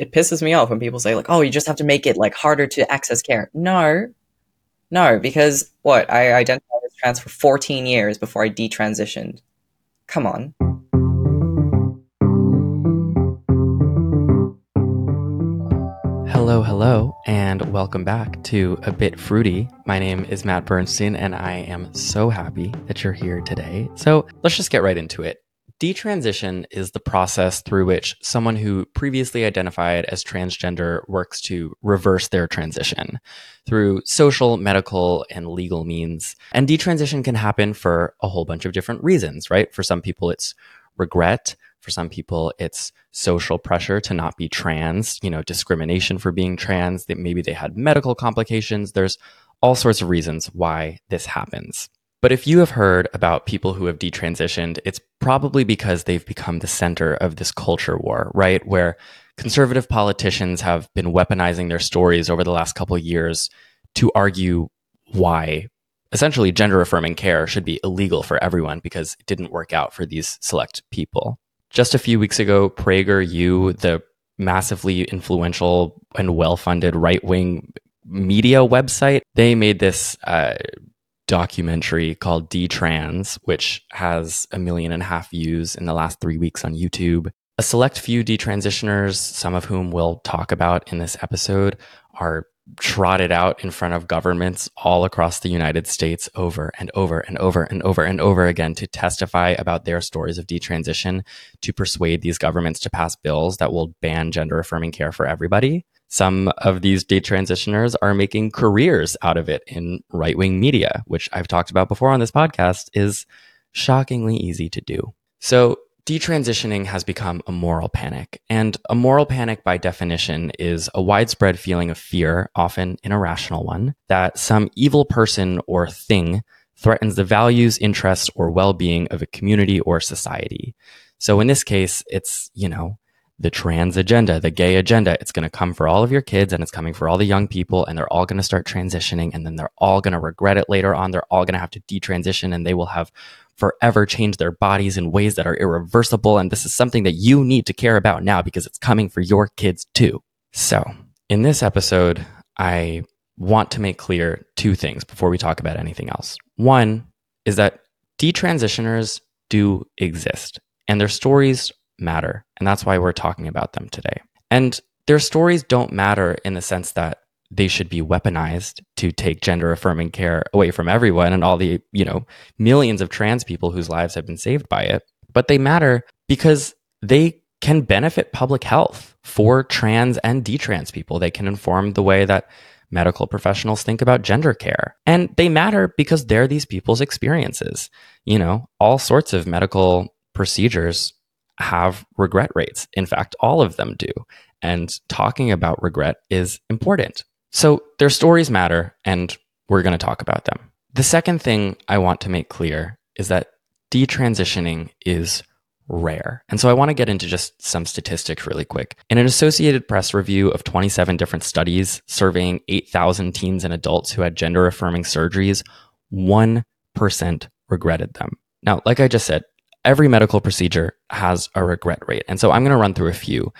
it pisses me off when people say like, "Oh, you just have to make it like harder to access care." No, no, because what I identified as trans for 14 years before I detransitioned. Come on. Hello, hello, and welcome back to A Bit Fruity. My name is Matt Bernstein, and I am so happy that you're here today. So let's just get right into it. Detransition is the process through which someone who previously identified as transgender works to reverse their transition through social, medical, and legal means. And detransition can happen for a whole bunch of different reasons, right? For some people, it's regret. For some people, it's social pressure to not be trans, you know, discrimination for being trans, that maybe they had medical complications. There's all sorts of reasons why this happens. But if you have heard about people who have detransitioned, it's probably because they've become the center of this culture war, right? Where conservative politicians have been weaponizing their stories over the last couple years to argue why essentially gender affirming care should be illegal for everyone because it didn't work out for these select people. Just a few weeks ago, PragerU, the massively influential and well funded right wing media website, they made this uh, documentary called Detrans, which has a million and a half views in the last three weeks on YouTube. A select few detransitioners, some of whom we'll talk about in this episode, are trotted out in front of governments all across the United States over and over and over and over and over again to testify about their stories of detransition to persuade these governments to pass bills that will ban gender affirming care for everybody. Some of these detransitioners are making careers out of it in right wing media, which I've talked about before on this podcast is shockingly easy to do. So, detransitioning has become a moral panic. And a moral panic, by definition, is a widespread feeling of fear, often an irrational one, that some evil person or thing threatens the values, interests, or well being of a community or society. So, in this case, it's, you know, the trans agenda, the gay agenda. It's going to come for all of your kids and it's coming for all the young people and they're all going to start transitioning and then they're all going to regret it later on. They're all going to have to detransition and they will have forever changed their bodies in ways that are irreversible. And this is something that you need to care about now because it's coming for your kids too. So in this episode, I want to make clear two things before we talk about anything else. One is that detransitioners do exist and their stories matter. And that's why we're talking about them today. And their stories don't matter in the sense that they should be weaponized to take gender affirming care away from everyone and all the, you know, millions of trans people whose lives have been saved by it. But they matter because they can benefit public health for trans and detrans people. They can inform the way that medical professionals think about gender care. And they matter because they're these people's experiences. You know, all sorts of medical procedures have regret rates. In fact, all of them do. And talking about regret is important. So their stories matter, and we're going to talk about them. The second thing I want to make clear is that detransitioning is rare. And so I want to get into just some statistics really quick. In an Associated Press review of 27 different studies surveying 8,000 teens and adults who had gender affirming surgeries, 1% regretted them. Now, like I just said, every medical procedure has a regret rate. And so I'm going to run through a few.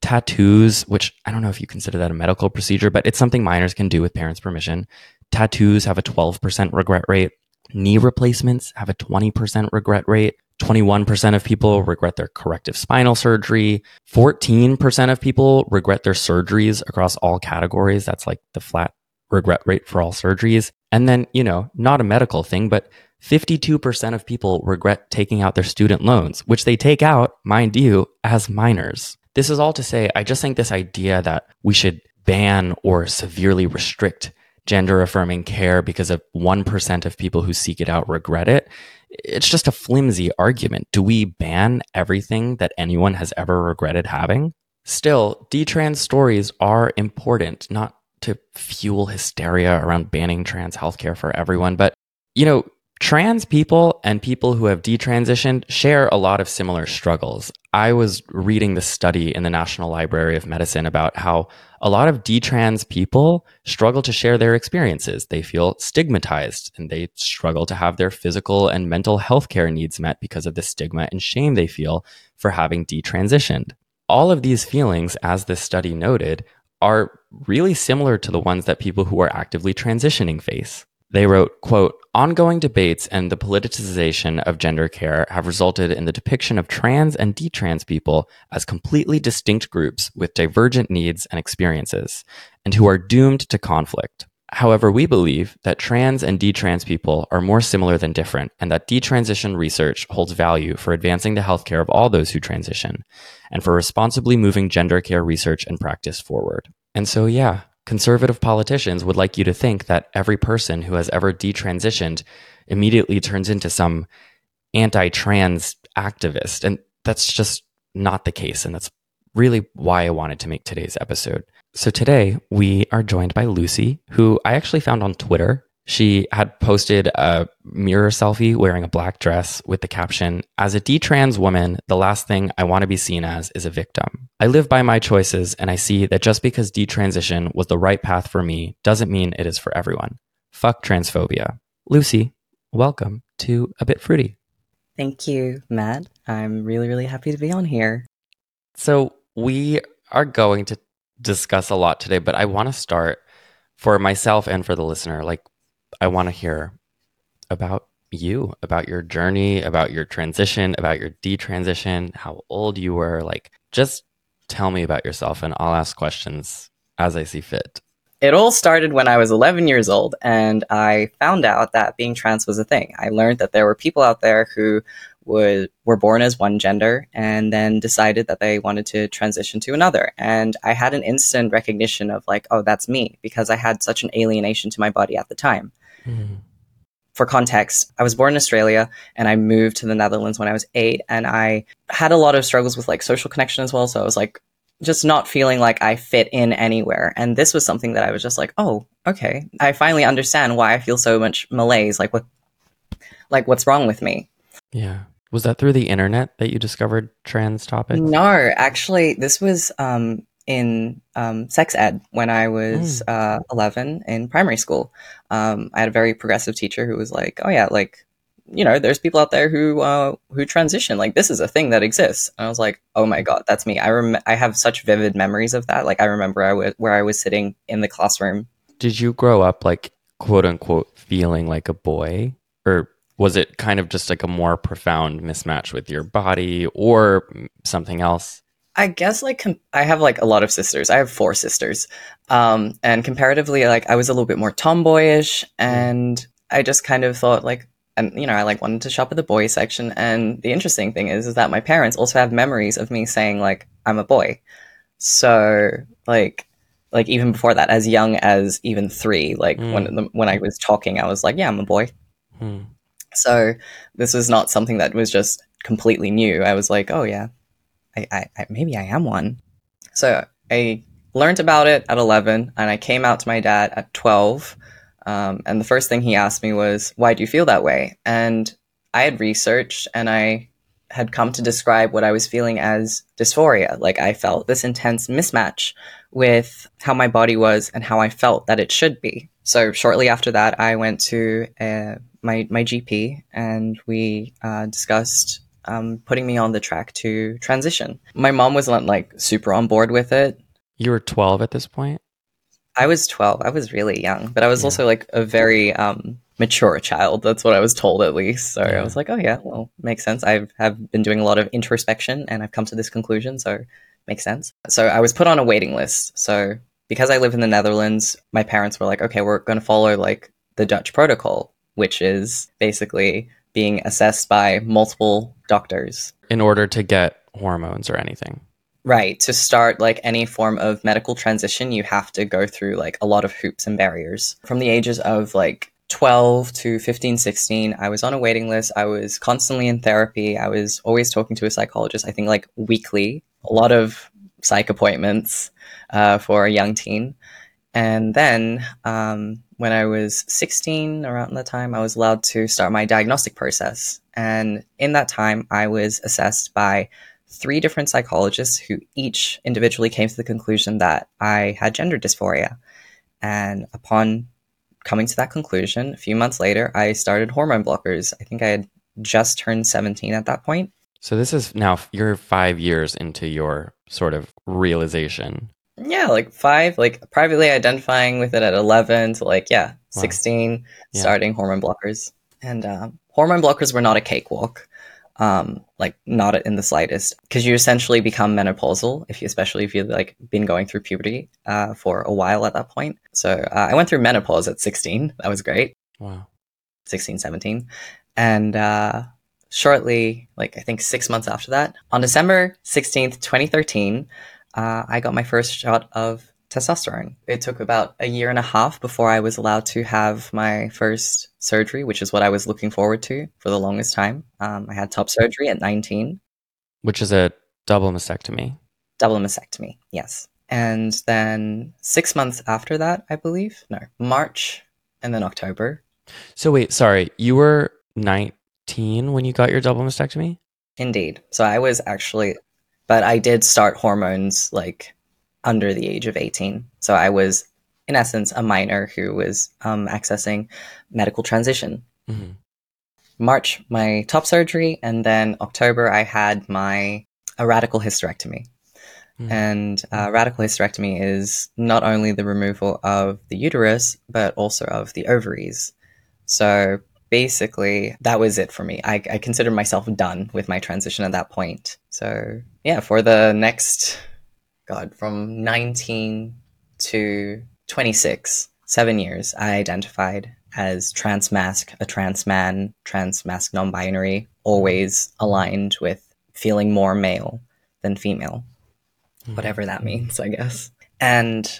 Tattoos, which I don't know if you consider that a medical procedure, but it's something minors can do with parents' permission. Tattoos have a 12% regret rate. Knee replacements have a 20% regret rate. 21% of people regret their corrective spinal surgery. 14% of people regret their surgeries across all categories. That's like the flat regret rate for all surgeries. And then, you know, not a medical thing, but 52% of people regret taking out their student loans, which they take out, mind you, as minors. This is all to say, I just think this idea that we should ban or severely restrict gender affirming care because of 1% of people who seek it out regret it, it's just a flimsy argument. Do we ban everything that anyone has ever regretted having? Still, detrans stories are important, not to fuel hysteria around banning trans healthcare for everyone, but you know, Trans people and people who have detransitioned share a lot of similar struggles. I was reading the study in the National Library of Medicine about how a lot of detrans people struggle to share their experiences. They feel stigmatized and they struggle to have their physical and mental health care needs met because of the stigma and shame they feel for having detransitioned. all of these feelings, as this study noted, are really similar to the ones that people who are actively transitioning face. They wrote, quote, ongoing debates and the politicization of gender care have resulted in the depiction of trans and detrans people as completely distinct groups with divergent needs and experiences, and who are doomed to conflict. However, we believe that trans and detrans people are more similar than different, and that detransition research holds value for advancing the healthcare of all those who transition, and for responsibly moving gender care research and practice forward. And so, yeah, conservative politicians would like you to think that every person who has ever detransitioned immediately turns into some anti trans activist. And that's just not the case. And that's really why I wanted to make today's episode. So today we are joined by Lucy, who I actually found on Twitter. She had posted a mirror selfie wearing a black dress with the caption, As a detrans woman, the last thing I want to be seen as is a victim. I live by my choices, and I see that just because detransition was the right path for me doesn't mean it is for everyone. Fuck transphobia. Lucy, welcome to A Bit Fruity. Thank you, Matt. I'm really, really happy to be on here. So, we are going to discuss a lot today, but I want to start for myself and for the listener. Like, I want to hear about you, about your journey, about your transition, about your detransition, how old you were. Like, just tell me about yourself, and I'll ask questions as I see fit. It all started when I was 11 years old, and I found out that being trans was a thing. I learned that there were people out there who would were born as one gender and then decided that they wanted to transition to another and i had an instant recognition of like oh that's me because i had such an alienation to my body at the time mm. For context i was born in australia and i moved to the netherlands when i was 8 and i had a lot of struggles with like social connection as well so i was like just not feeling like i fit in anywhere and this was something that i was just like oh okay. I finally understand why i feel so much malaise like what like what's wrong with me. Yeah. Was that through the internet that you discovered trans topics? No, actually, this was um, in um, sex ed when I was mm. uh, 11 in primary school. Um, I had a very progressive teacher who was like, "Oh yeah, like you know, there's people out there who uh, who transition. Like this is a thing that exists." And I was like, "Oh my god, that's me." I rem- I have such vivid memories of that. Like I remember I was where I was sitting in the classroom. Did you grow up like quote unquote feeling like a boy, or was it kind of just like a more profound mismatch with your body or something else? I guess like com- I have like a lot of sisters. I have four sisters. Um, and comparatively, like I was a little bit more tomboyish and I just kind of thought like, and you know, I like wanted to shop at the boy section. And the interesting thing is, is that my parents also have memories of me saying like, I'm a boy. So like, like even before that, as young as even three, like mm. when, the, when I was talking, I was like, yeah, I'm a boy. Mm. So this was not something that was just completely new. I was like, oh yeah, I, I, maybe I am one. So I learned about it at 11 and I came out to my dad at 12. Um, and the first thing he asked me was, why do you feel that way? And I had researched and I had come to describe what I was feeling as dysphoria. Like I felt this intense mismatch with how my body was and how I felt that it should be. So shortly after that, I went to a my my GP, and we uh, discussed um, putting me on the track to transition. My mom was not like super on board with it. You were twelve at this point. I was twelve. I was really young, but I was yeah. also like a very um, mature child. That's what I was told, at least. So yeah. I was like, oh yeah, well, makes sense. I have been doing a lot of introspection, and I've come to this conclusion. So makes sense. So I was put on a waiting list. So because I live in the Netherlands, my parents were like, okay, we're going to follow like the Dutch protocol, which is basically being assessed by multiple doctors in order to get hormones or anything. Right. To start like any form of medical transition, you have to go through like a lot of hoops and barriers. From the ages of like 12 to 15, 16, I was on a waiting list. I was constantly in therapy. I was always talking to a psychologist, I think like weekly, a lot of psych appointments uh, for a young teen. And then um, when I was 16, around that time, I was allowed to start my diagnostic process. And in that time, I was assessed by three different psychologists who each individually came to the conclusion that I had gender dysphoria. And upon coming to that conclusion, a few months later, I started hormone blockers. I think I had just turned 17 at that point. So this is now you're five years into your sort of realization. Yeah, like five, like privately identifying with it at 11 to like, yeah, Wow. 16, Yeah. starting hormone blockers. And um, hormone blockers were not a cakewalk, um, like not in the slightest, because you essentially become menopausal, if you, especially if you've like been going through puberty uh, for a while at that point. So uh, I went through menopause at 16. That was great. Wow. 16, 17. And uh, shortly, like I think six months after that, on December 16th, 2013, uh, I got my first shot of testosterone. It took about a year and a half before I was allowed to have my first surgery, which is what I was looking forward to for the longest time. Um, I had top surgery at 19, Which is a double mastectomy. double mastectomy, yes. And then six months after that, I believe, no, March and then October, So wait, sorry, you were 19 when you got your double mastectomy? Indeed. So I was actually, but I did start hormones like under the age of 18. So I was, in essence, a minor who was um, accessing medical transition. hmm March, my top surgery, and then October, I had my a radical hysterectomy. Mhm. And uh, radical hysterectomy is not only the removal of the uterus, but also of the ovaries. So basically, that was it for me. I, I considered myself done with my transition at that point. So yeah, for the next, God, from 19 to 26, seven years, I identified as transmasc, a trans man, transmasc non binary, always aligned with feeling more male than female hmm. whatever that means, I guess. And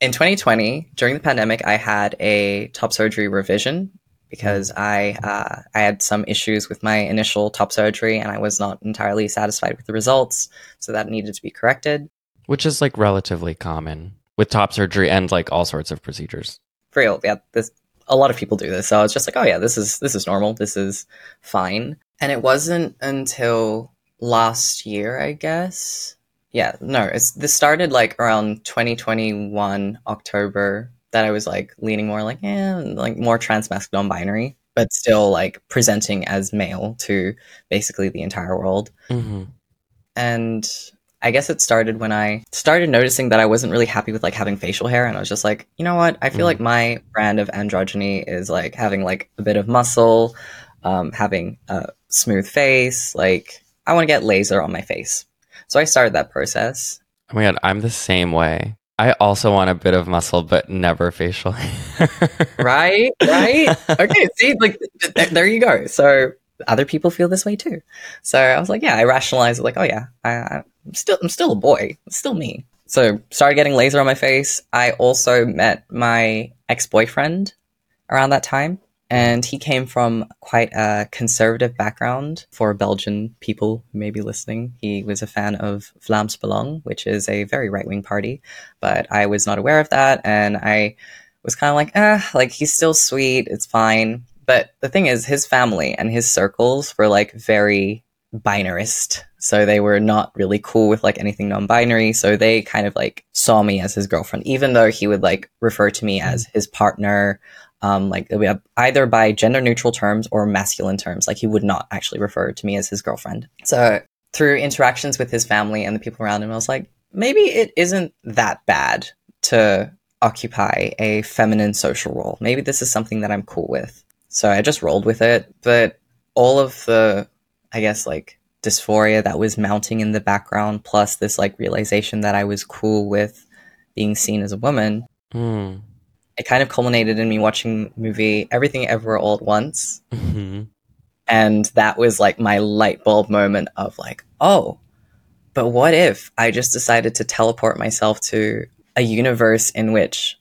in 2020, during the pandemic, I had a top surgery revision because I uh, I had some issues with my initial top surgery and I was not entirely satisfied with the results, so that needed to be corrected. Which is like relatively common with top surgery and like all sorts of procedures. For real, yeah, this a lot of people do this, so I was just like, oh yeah, this is this is normal, this is fine. And it wasn't until last year, I guess. Yeah, no, it's this started like around 2021 October that I was like leaning more like yeah, like more transmasc non-binary, but still like presenting as male to basically the entire world. hmm And I guess it started when I started noticing that I wasn't really happy with like having facial hair and I was just like, you know what? I feel Mhm. like my brand of androgyny is like having like a bit of muscle, um, having a smooth face, like I want to get laser on my face. So I started that process. Oh my god, I'm the same way. I also want a bit of muscle, but never facial hair. Right? Right? okay, see, like th- th- there you go. So other people feel this way too. So I was like, yeah, I rationalized like, oh yeah, I, I'm still I'm still a boy, it's still me. So started getting laser on my face. I also met my ex boyfriend around that time, and he came from quite a conservative background for Belgian people who may be listening. He was a fan of Vlaams Belang, which is a very right wing party, but I was not aware of that, and I was kind of like, ah, like he's still sweet, it's fine. But the thing is, his family and his circles were like very binarist. So they were not really cool with like anything non binary. So they kind of like saw me as his girlfriend, even though he would like refer to me as his partner, um, like either by gender neutral terms or masculine terms. Like he would not actually refer to me as his girlfriend. So through interactions with his family and the people around him, I was like, maybe it isn't that bad to occupy a feminine social role. Maybe this is something that I'm cool with. So I just rolled with it. But all of the, I guess, like dysphoria that was mounting in the background, plus this like realization that I was cool with being seen as a woman, Mm. It kind of culminated in me watching movie Everything Everywhere All at Once. Mhm. And that was like my light bulb moment of like, oh, but what if I just decided to teleport myself to a universe in which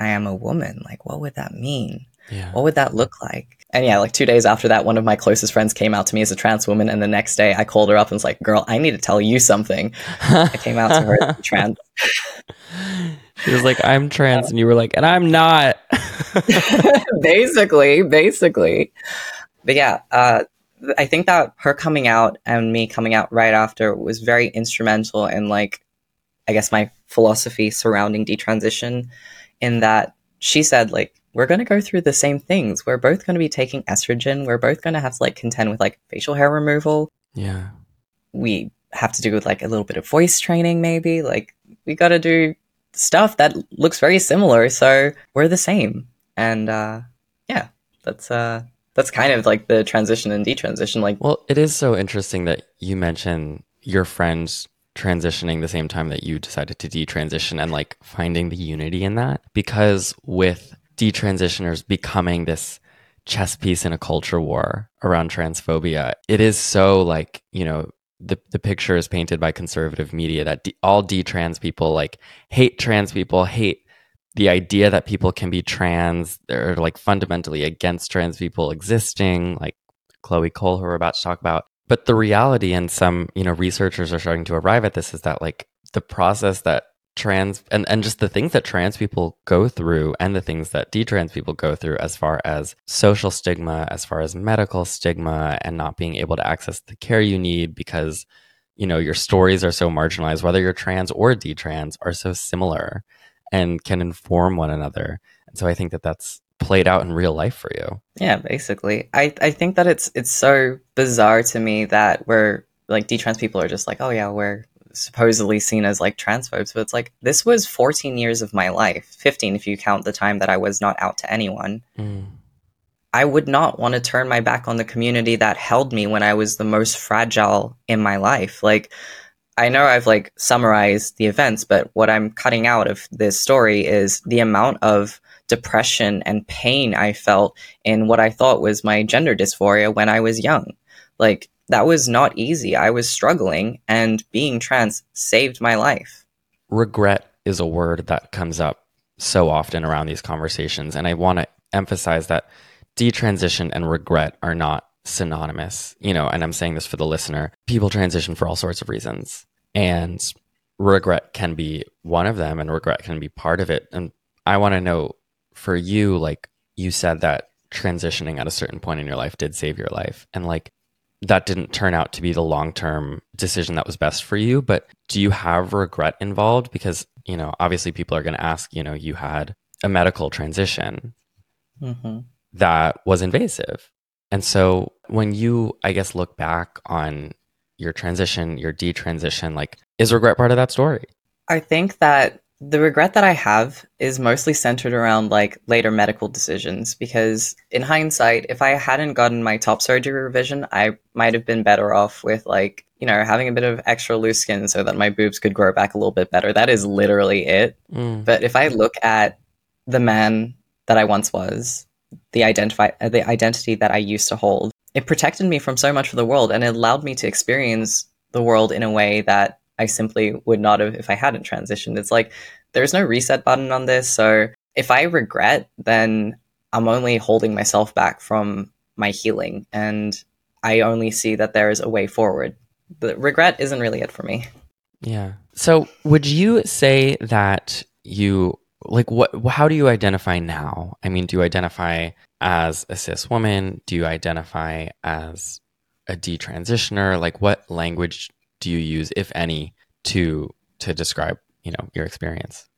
I am a woman? Like, what would that mean? Yeah. What would that look like? And yeah, like two days after that, one of my closest friends came out to me as a trans woman. And the next day I called her up and was like, girl, I need to tell you something. I came out to her as trans. She was like, I'm trans. And you were like, and I'm not. basically, basically. But yeah, uh, I think that her coming out and me coming out right after was very instrumental in like, I guess my philosophy surrounding detransition, in that she said like we're going to go through the same things. We're both going to be taking estrogen. We're both going to have to like contend with like facial hair removal. yeah. we have to do with like a little bit of voice training, maybe. Like we got to do stuff that looks very similar, so we're the same. And uh, yeah, that's uh, that's kind of like the transition and detransition. Like, well, it is so interesting that you mention your friends transitioning the same time that you decided to detransition and like finding the unity in that because with detransitioners becoming this chess piece in a culture war around transphobia it is so like you know the, the picture is painted by conservative media that all detrans people like hate trans people hate the idea that people can be trans they're like fundamentally against trans people existing like chloe cole who we're about to talk about. But the reality and some you know researchers are starting to arrive at this is that like the process that trans and, and just the things that trans people go through and the things that detrans people go through as far as social stigma as far as medical stigma and not being able to access the care you need because you know your stories are so marginalized whether you're trans or detrans are so similar and can inform one another. And so i think that that's played out in real life for you. Yeah basically. I i think that it's it's so bizarre to me that we're like detrans people are just like oh yeah we're supposedly seen as like transphobes, but it's like this was 14 years of my life, 15 if you count the time that I was not out to anyone. Mm. I would not want to turn my back on the community that held me when I was the most fragile in my life. Like, I know I've like summarized the events, but what I'm cutting out of this story is the amount of depression and pain I felt in what I thought was my gender dysphoria when I was young. Like, that was not easy. I was struggling, and being trans saved my life. Regret is a word that comes up so often around these conversations. And I want to emphasize that detransition and regret are not synonymous. You know, and I'm saying this for the listener people transition for all sorts of reasons. And regret can be one of them, and regret can be part of it. And I want to know for you, like you said that transitioning at a certain point in your life did save your life. And like, that didn't turn out to be the long term decision that was best for you. But do you have regret involved? Because, you know, obviously people are going to ask, you know, you had a medical transition mm-hmm. that was invasive. And so when you, I guess, look back on your transition, your detransition, like, is regret part of that story? I think that the regret that I have is mostly centered around like later medical decisions because in hindsight, if I hadn't gotten my top surgery revision, I might have been better off with like, you know, having a bit of extra loose skin so that my boobs could grow back a little bit better. That is literally it. Mm. But if I look at the man that I once was, the identify uh, the identity that I used to hold, it protected me from so much of the world and it allowed me to experience the world in a way that I simply would not have if I hadn't transitioned. It's like there's no reset button on this. So if I regret, then I'm only holding myself back from my healing. And I only see that there is a way forward. The regret isn't really it for me. Yeah. So would you say that you like what how do you identify now? I mean, do you identify as a cis woman? Do you identify as a detransitioner? Like what language do you use, if any, to to describe you know your experience?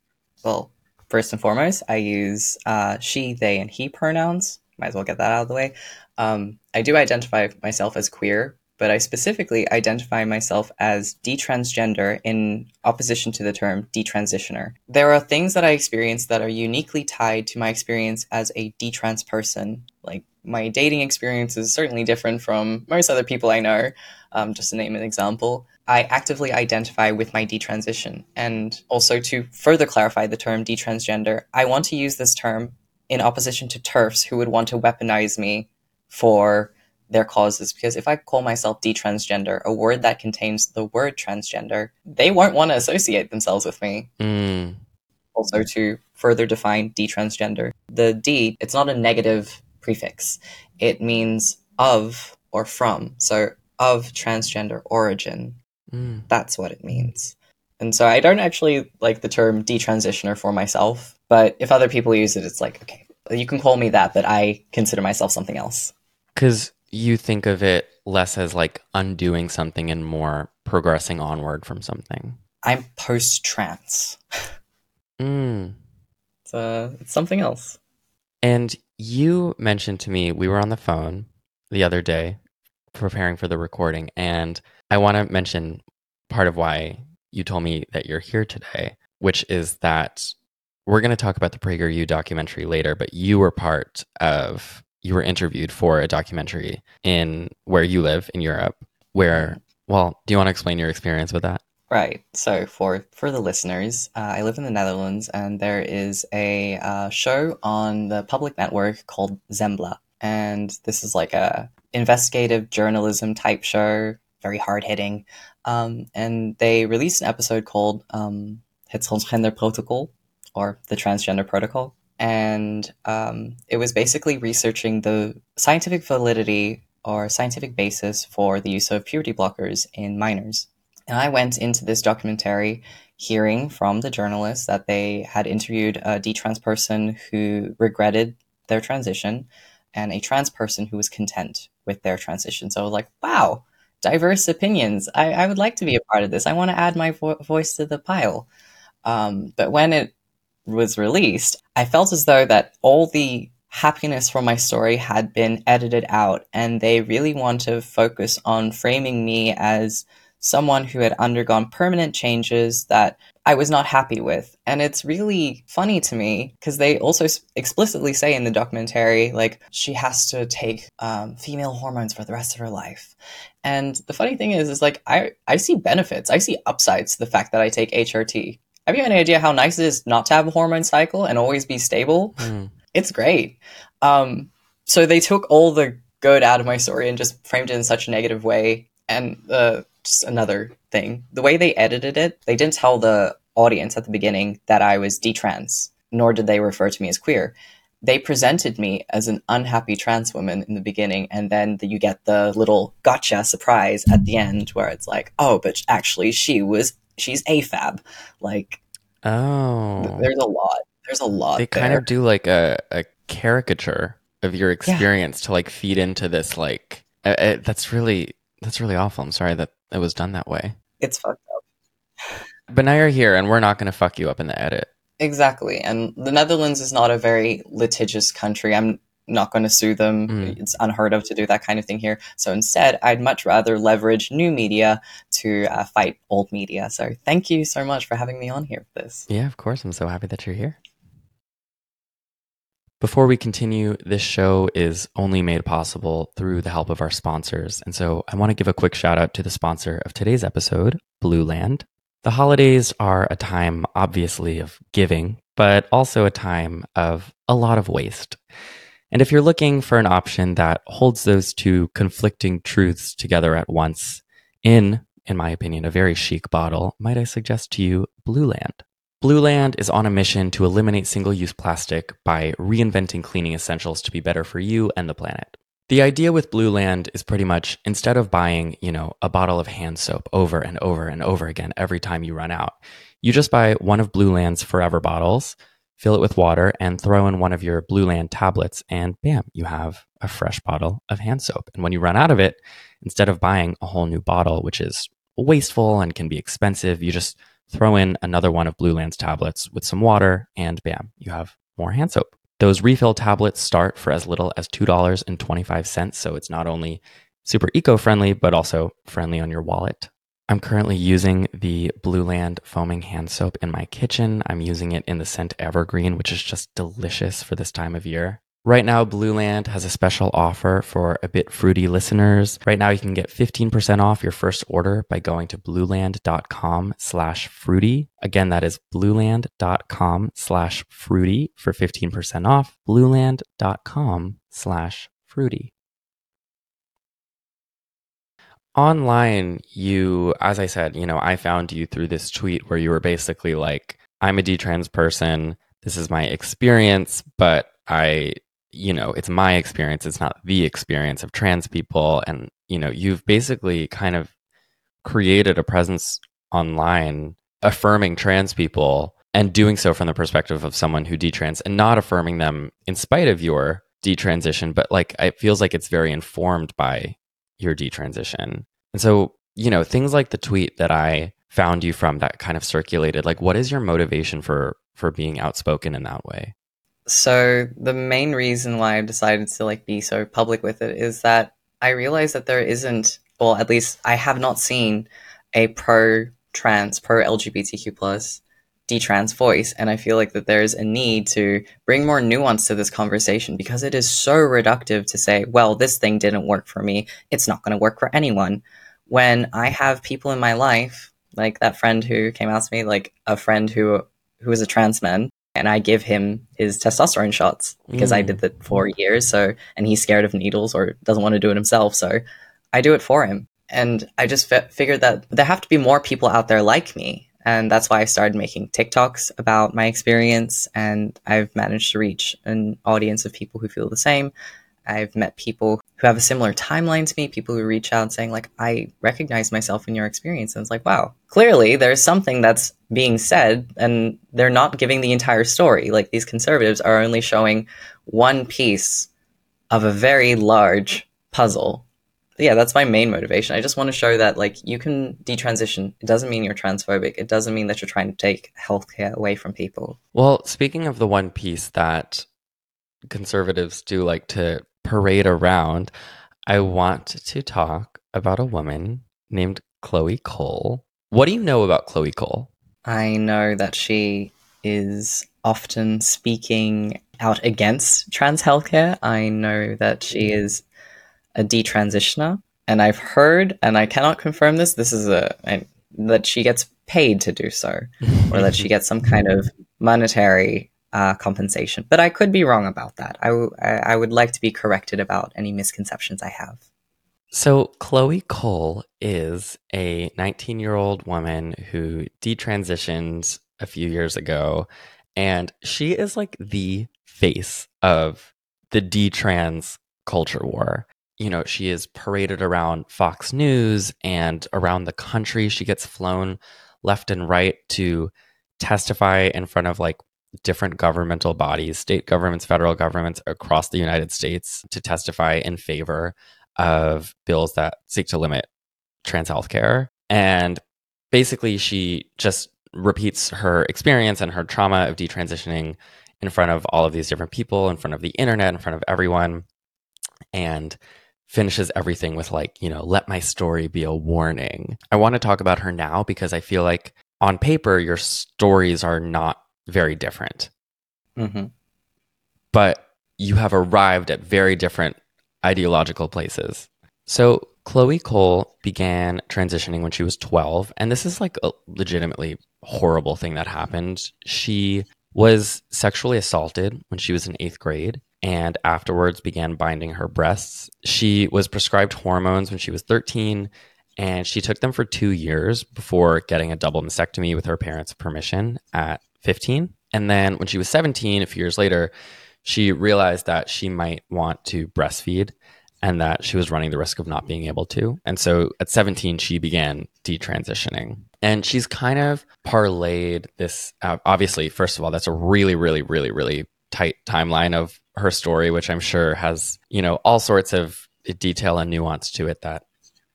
Well, first and foremost, I use uh, she, they, and he pronouns. Might as well get that out of the way. Um, I do identify myself as queer, but I specifically identify myself as detransgender in opposition to the term detransitioner. There are things that I experience that are uniquely tied to my experience as a detrans person. Like my dating experience is certainly different from most other people I know, um, just to name an example. I actively identify with my detransition. And also to further clarify the term detransgender, I want to use this term in opposition to TERFs who would want to weaponize me for their causes. Because if I call myself detransgender, a word that contains the word transgender, they won't want to associate themselves with me. Mm. Also, to further define detransgender, the D, it's not a negative prefix, it means of or from. So, of transgender origin. Mm. That's what it means. And so I don't actually like the term detransitioner for myself, but if other people use it, it's like, okay, you can call me that, but I consider myself something else. Because you think of it less as like undoing something and more progressing onward from something. I'm post trans. mm. It's, uh, it's something else. And you mentioned to me, we were on the phone the other day preparing for the recording, and I want to mention part of why you told me that you're here today, which is that we're going to talk about the PragerU documentary later, but you were part of, you were interviewed for a documentary in where you live in Europe, where, well, do you want to explain your experience with that? Right. So for for the listeners, uh, I live in the Netherlands, and there is a uh, show on the public network called Zembla, and this is like a investigative journalism type show, very hard hitting. Um, and they released an episode called um, Het Transgender Protocol, or the Transgender Protocol, and um, it was basically researching the scientific validity or scientific basis for the use of puberty blockers in minors. And I went into this documentary hearing from the journalists that they had interviewed a detrans person who regretted their transition and a trans person who was content with their transition. So I was like, wow, diverse opinions. I, I would like to be a part of this. I want to add my vo- voice to the pile. Um, but when it was released, I felt as though that all the happiness from my story had been edited out and they really want to focus on framing me as someone who had undergone permanent changes that I was not happy with. And it's really funny to me because they also explicitly say in the documentary, like, she has to take um, female hormones for the rest of her life. And the funny thing is, is like, I, I see benefits, I see upsides to the fact that I take HRT. Have you any idea how nice it is not to have a hormone cycle and always be stable? Mm. It's great. Um, so they took all the good out of my story and just framed it in such a negative way. And uh, just another thing. The way they edited it, they didn't tell the audience at the beginning that I was detrans, nor did they refer to me as queer. They presented me as an unhappy trans woman in the beginning, and then the, you get the little gotcha surprise at the end where it's like, oh, but actually she was she's AFAB. Like, oh, there's a lot. There's a lot. They there. kind of do like a, a caricature of your experience yeah. to like feed into this like uh, uh, that's really that's really awful. I'm sorry that it was done that way. It's fucked up. But now you're here, and we're not going to fuck you up in the edit. Exactly. And the Netherlands is not a very litigious country. I'm not going to sue them. Mm. It's unheard of to do that kind of thing here. So instead, I'd much rather leverage new media to uh, fight old media. So thank you so much for having me on here for this. Yeah, of course. I'm so happy that you're here. Before we continue, this show is only made possible through the help of our sponsors. And so I want to give a quick shout out to the sponsor of today's episode, Blueland. The holidays are a time, obviously, of giving, but also a time of a lot of waste. And if you're looking for an option that holds those two conflicting truths together at once in, in my opinion, a very chic bottle, might I suggest to you Blueland? Blueland is on a mission to eliminate single use plastic by reinventing cleaning essentials to be better for you and the planet. The idea with Blueland is pretty much instead of buying, you know, a bottle of hand soap over and over and over again every time you run out, you just buy one of Blueland's forever bottles, fill it with water, and throw in one of your Blueland tablets, and bam, you have a fresh bottle of hand soap. And when you run out of it, instead of buying a whole new bottle, which is wasteful and can be expensive, you just throw in another one of Blueland's tablets with some water, and bam, you have more hand soap. Those refill tablets start for as little as $2.25, so it's not only super eco friendly, but also friendly on your wallet. I'm currently using the Blueland foaming hand soap in my kitchen. I'm using it in the scent Evergreen, which is just delicious for this time of year. Right now, Blueland has a special offer for a bit fruity listeners. Right now, you can get 15% off your first order by going to blueland.com slash fruity. Again, that is blueland.com slash fruity for 15% off. blueland.com slash fruity. Online, you, as I said, you know, I found you through this tweet where you were basically like, I'm a D trans person. This is my experience, but I you know, it's my experience, it's not the experience of trans people. And, you know, you've basically kind of created a presence online affirming trans people and doing so from the perspective of someone who detrans and not affirming them in spite of your detransition, but like it feels like it's very informed by your detransition. And so, you know, things like the tweet that I found you from that kind of circulated, like what is your motivation for for being outspoken in that way? So the main reason why I decided to like be so public with it is that I realized that there isn't, well, at least I have not seen a pro trans, pro LGBTQ plus detrans voice. And I feel like that there's a need to bring more nuance to this conversation because it is so reductive to say, well, this thing didn't work for me. It's not going to work for anyone. When I have people in my life, like that friend who came out to me, like a friend who who is a trans man, and I give him his testosterone shots because mm. I did that for years. So, and he's scared of needles or doesn't want to do it himself. So, I do it for him. And I just f- figured that there have to be more people out there like me. And that's why I started making TikToks about my experience. And I've managed to reach an audience of people who feel the same. I've met people who have a similar timeline to me, people who reach out saying, like, I recognize myself in your experience. And it's like, wow, clearly there's something that's being said and they're not giving the entire story. Like, these conservatives are only showing one piece of a very large puzzle. But yeah, that's my main motivation. I just want to show that, like, you can detransition. It doesn't mean you're transphobic. It doesn't mean that you're trying to take healthcare away from people. Well, speaking of the one piece that conservatives do like to parade around, I want to talk about a woman named Chloe Cole. What do you know about Chloe Cole? I know that she is often speaking out against trans healthcare. I know that she mm-hmm. is a detransitioner, and I've heard, and I cannot confirm this. This is a, a that she gets paid to do so, or that she gets some kind of monetary uh, compensation. But I could be wrong about that. I, w- I would like to be corrected about any misconceptions I have. So, Chloe Cole is a 19 year old woman who detransitioned a few years ago, and she is like the face of the detrans culture war. You know, she is paraded around Fox News and around the country. She gets flown left and right to testify in front of like different governmental bodies, state governments, federal governments across the United States to testify in favor of bills that seek to limit trans health care. And basically, she just repeats her experience and her trauma of detransitioning in front of all of these different people, in front of the internet, in front of everyone, and finishes everything with, like, you know, let my story be a warning. I want to talk about her now because I feel like on paper, your stories are not very different. Mm-hmm. But you have arrived at very different ideological places. So Chloe Cole began transitioning when she was 12, and this is like a legitimately horrible thing that happened. She was sexually assaulted when she was in eighth grade and afterwards began binding her breasts. She was prescribed hormones when she was 13 and she took them for two years before getting a double mastectomy with her parents' permission at 15. And then when she was 17, a few years later, she realized that she might want to breastfeed and that she was running the risk of not being able to. And so at 17, she began detransitioning. And she's kind of parlayed this. Uh, obviously, first of all, that's a really, really, really, really tight timeline of her story, which I'm sure has, you know, all sorts of detail and nuance to it that,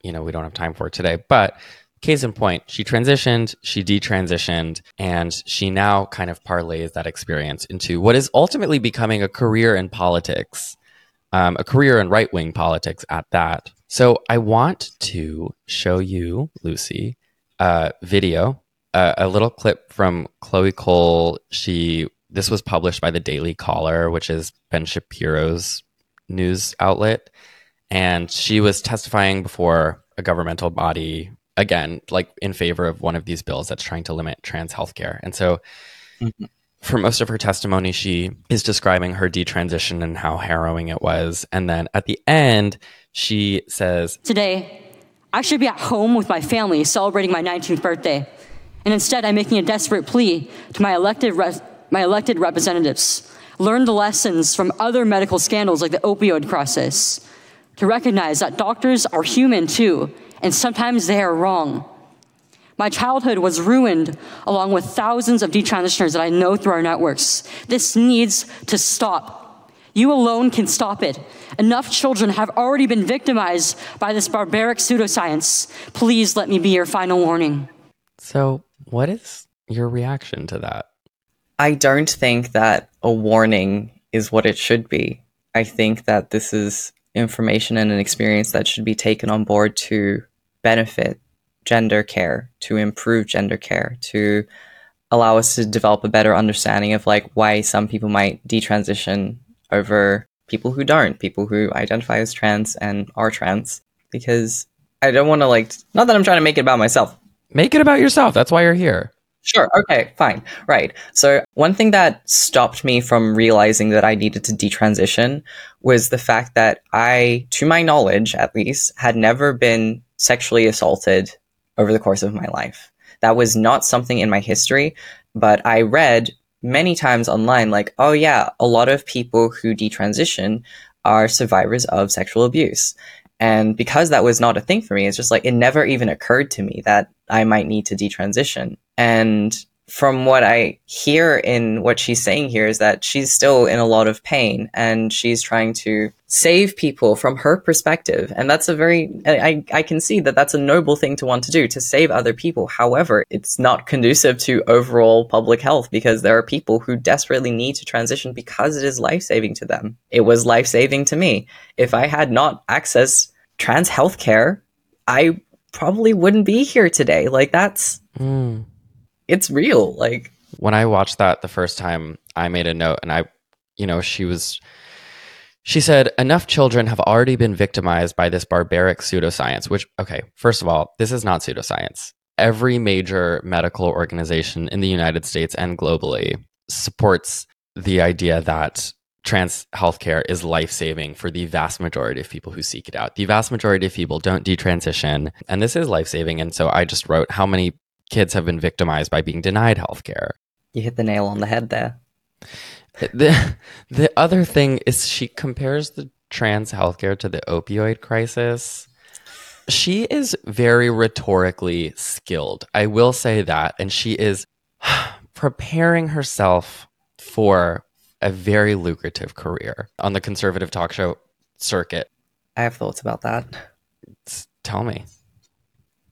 you know, we don't have time for today. But Case in point, she transitioned, she detransitioned, and she now kind of parlays that experience into what is ultimately becoming a career in politics, um, a career in right wing politics at that. So I want to show you, Lucy, a video, uh, a little clip from Chloe Cole. She this was published by the Daily Caller, which is Ben Shapiro's news outlet, and she was testifying before a governmental body again, like in favor of one of these bills that's trying to limit trans healthcare. And so, mm-hmm. for most of her testimony, she is describing her detransition and how harrowing it was. And then at the end, she says, Today, I should be at home with my family celebrating my 19th birthday. And instead, I'm making a desperate plea to my elected, re- my elected representatives. Learn the lessons from other medical scandals like the opioid crisis. To recognize that doctors are human too, and sometimes they are wrong. My childhood was ruined along with thousands of detransitioners that I know through our networks. This needs to stop. You alone can stop it. Enough children have already been victimized by this barbaric pseudoscience. Please let me be your final warning. So, what is your reaction to that? I don't think that a warning is what it should be. I think that this is information and an experience that should be taken on board to benefit gender care, to improve gender care, to allow us to develop a better understanding of like why some people might detransition over people who don't, people who identify as trans and are trans. Because I don't want to like, not that I'm trying to make it about myself. Make it about yourself. That's why you're here. Sure. Okay. Fine. Right. So one thing that stopped me from realizing that I needed to detransition was the fact that I, to my knowledge at least, had never been sexually assaulted over the course of my life. That was not something in my history, but I read many times online, like, oh yeah, a lot of people who detransition are survivors of sexual abuse. And because that was not a thing for me, it's just like it never even occurred to me that I might need to detransition. And from what I hear in what she's saying here is that she's still in a lot of pain and she's trying to save people from her perspective. And that's a very, I, I can see that that's a noble thing to want to do, to save other people. However, it's not conducive to overall public health because there are people who desperately need to transition because it is life saving to them. It was life saving to me. If I had not access trans healthcare, I probably wouldn't be here today. Like that's, Mm. It's real. Like, when I watched that the first time, I made a note and I, you know, she was, she said, enough children have already been victimized by this barbaric pseudoscience, which, okay, first of all, this is not pseudoscience. Every major medical organization in the United States and globally supports the idea that trans healthcare is life saving for the vast majority of people who seek it out. The vast majority of people don't detransition, and this is life saving. And so I just wrote how many kids have been victimized by being denied healthcare. you hit the nail on the head there. The the other thing is she compares the trans healthcare to the opioid crisis. She is very rhetorically skilled. I will say that and she is preparing herself for a very lucrative career on the conservative talk show circuit. I have thoughts about that. Tell me.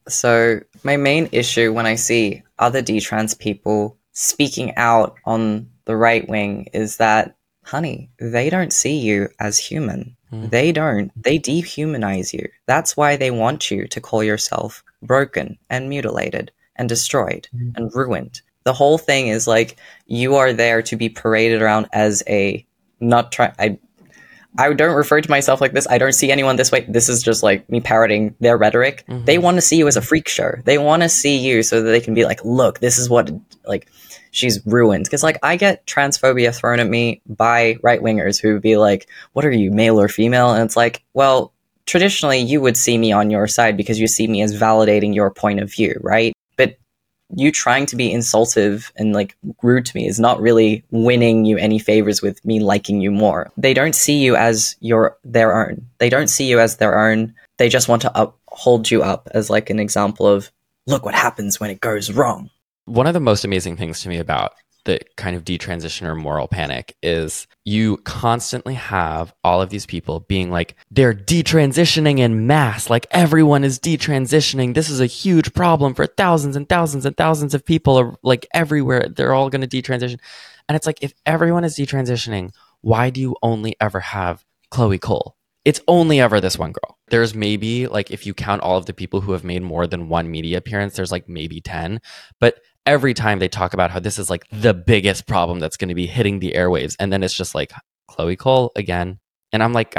So, my main issue when I see other detrans people speaking out on the right wing is that, honey, they don't see you as human. Hmm. They don't. They dehumanize you. That's why they want you to call yourself broken and mutilated and destroyed Hmm. and ruined. The whole thing is like you are there to be paraded around as a not try. I don't refer to myself like this. I don't see anyone this way. This is just like me parroting their rhetoric. Mhm. They want to see you as a freak show. They want to see you so that they can be like, look, this is what like she's ruined. Because like I get transphobia thrown at me by right wingers who would be like, what are you, male or female? And it's like, well, traditionally you would see me on your side because you see me as validating your point of view, right? You trying to be insultive and like rude to me is not really winning you any favors with me liking you more. They don't see you as your their own. They don't see you as their own. They just want to up, hold you up as like an example of look what happens when it goes wrong. one of the most amazing things to me about the kind of detransition or moral panic is you constantly have all of these people being like they're detransitioning in mass like everyone is detransitioning. This is a huge problem for thousands and thousands and thousands of people are like everywhere. They're all going to detransition. And it's like if everyone is detransitioning why do you only ever have chloe cole? It's only ever this one girl. There's maybe like if you count all of the people who have made more than one media appearance, there's like maybe 10. But every time they talk about how this is like the biggest problem that's going to be hitting the airwaves and then it's just like Chloe Cole again. And I'm like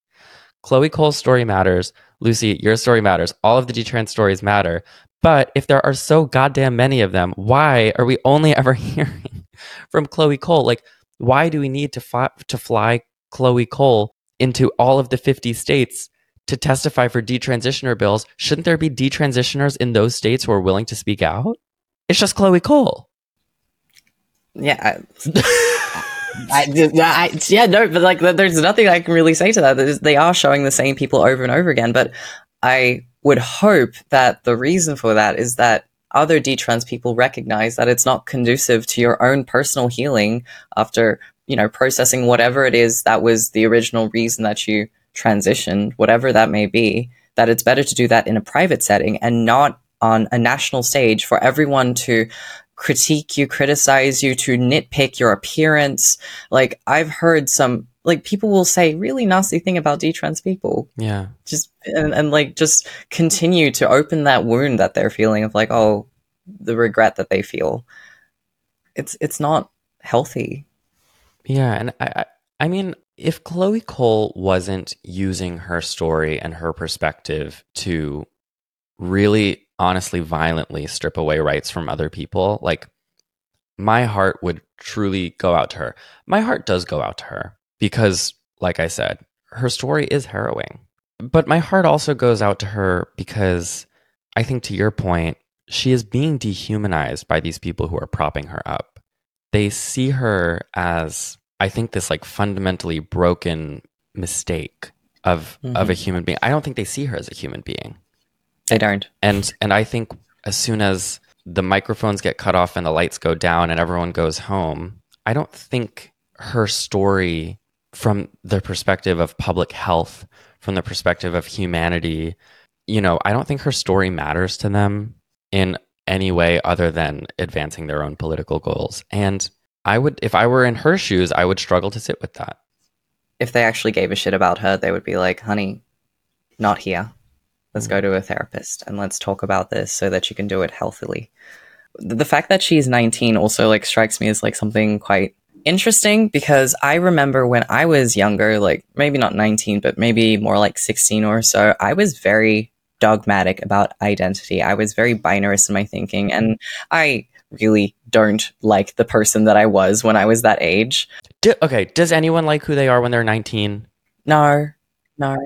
Chloe Cole's story matters. Lucy, your story matters. All of the detrans stories matter. But if there are so goddamn many of them, why are we only ever hearing from Chloe Cole? Like why do we need to fly, to fly Chloe Cole into all of the 50 states to testify for detransitioner bills, shouldn't there be detransitioners in those states who are willing to speak out? It's just Chloe Cole. Yeah. I, I, I, yeah, no, but like, there's nothing I can really say to that. There's- They are showing the same people over and over again, but I would hope that the reason for that is that other detrans people recognize that it's not conducive to your own personal healing after, you know, processing whatever it is that was the original reason that you transitioned, whatever that may be, that it's better to do that in a private setting and not on a national stage for everyone to critique you, criticize you, to nitpick your appearance. Like I've heard some like people will say really nasty thing about detrans people. Yeah. Just and, and like just continue to open that wound that they're feeling of like, oh, the regret that they feel. It's it's not healthy. Yeah, and I, I I mean, if Chloe Cole wasn't using her story and her perspective to really honestly violently strip away rights from other people, like my heart would truly go out to her. My heart does go out to her because like I said, her story is harrowing. But my heart also goes out to her because I think to your point, she is being dehumanized by these people who are propping her up. They see her as I think this like fundamentally broken mistake of mm-hmm. of a human being. I don't think they see her as a human being. They don't. And and I think as soon as the microphones get cut off and the lights go down and everyone goes home, I don't think her story from the perspective of public health, from the perspective of humanity, you know, I don't think her story matters to them in any way other than advancing their own political goals. And I would, if I were in her shoes, I would struggle to sit with that. If they actually gave a shit about her, they would be like, honey, not here. Let's go mm. to a therapist and let's talk about this so that you can do it healthily. The fact that she's 19 also like strikes me as like something quite interesting because I remember when I was younger, like maybe not 19, but maybe more like 16 or so, I was very dogmatic about identity. I was very binarist in my thinking, and I really don't like the person that I was when I was that age. Do, okay, does anyone like who they are when they're 19? No, no.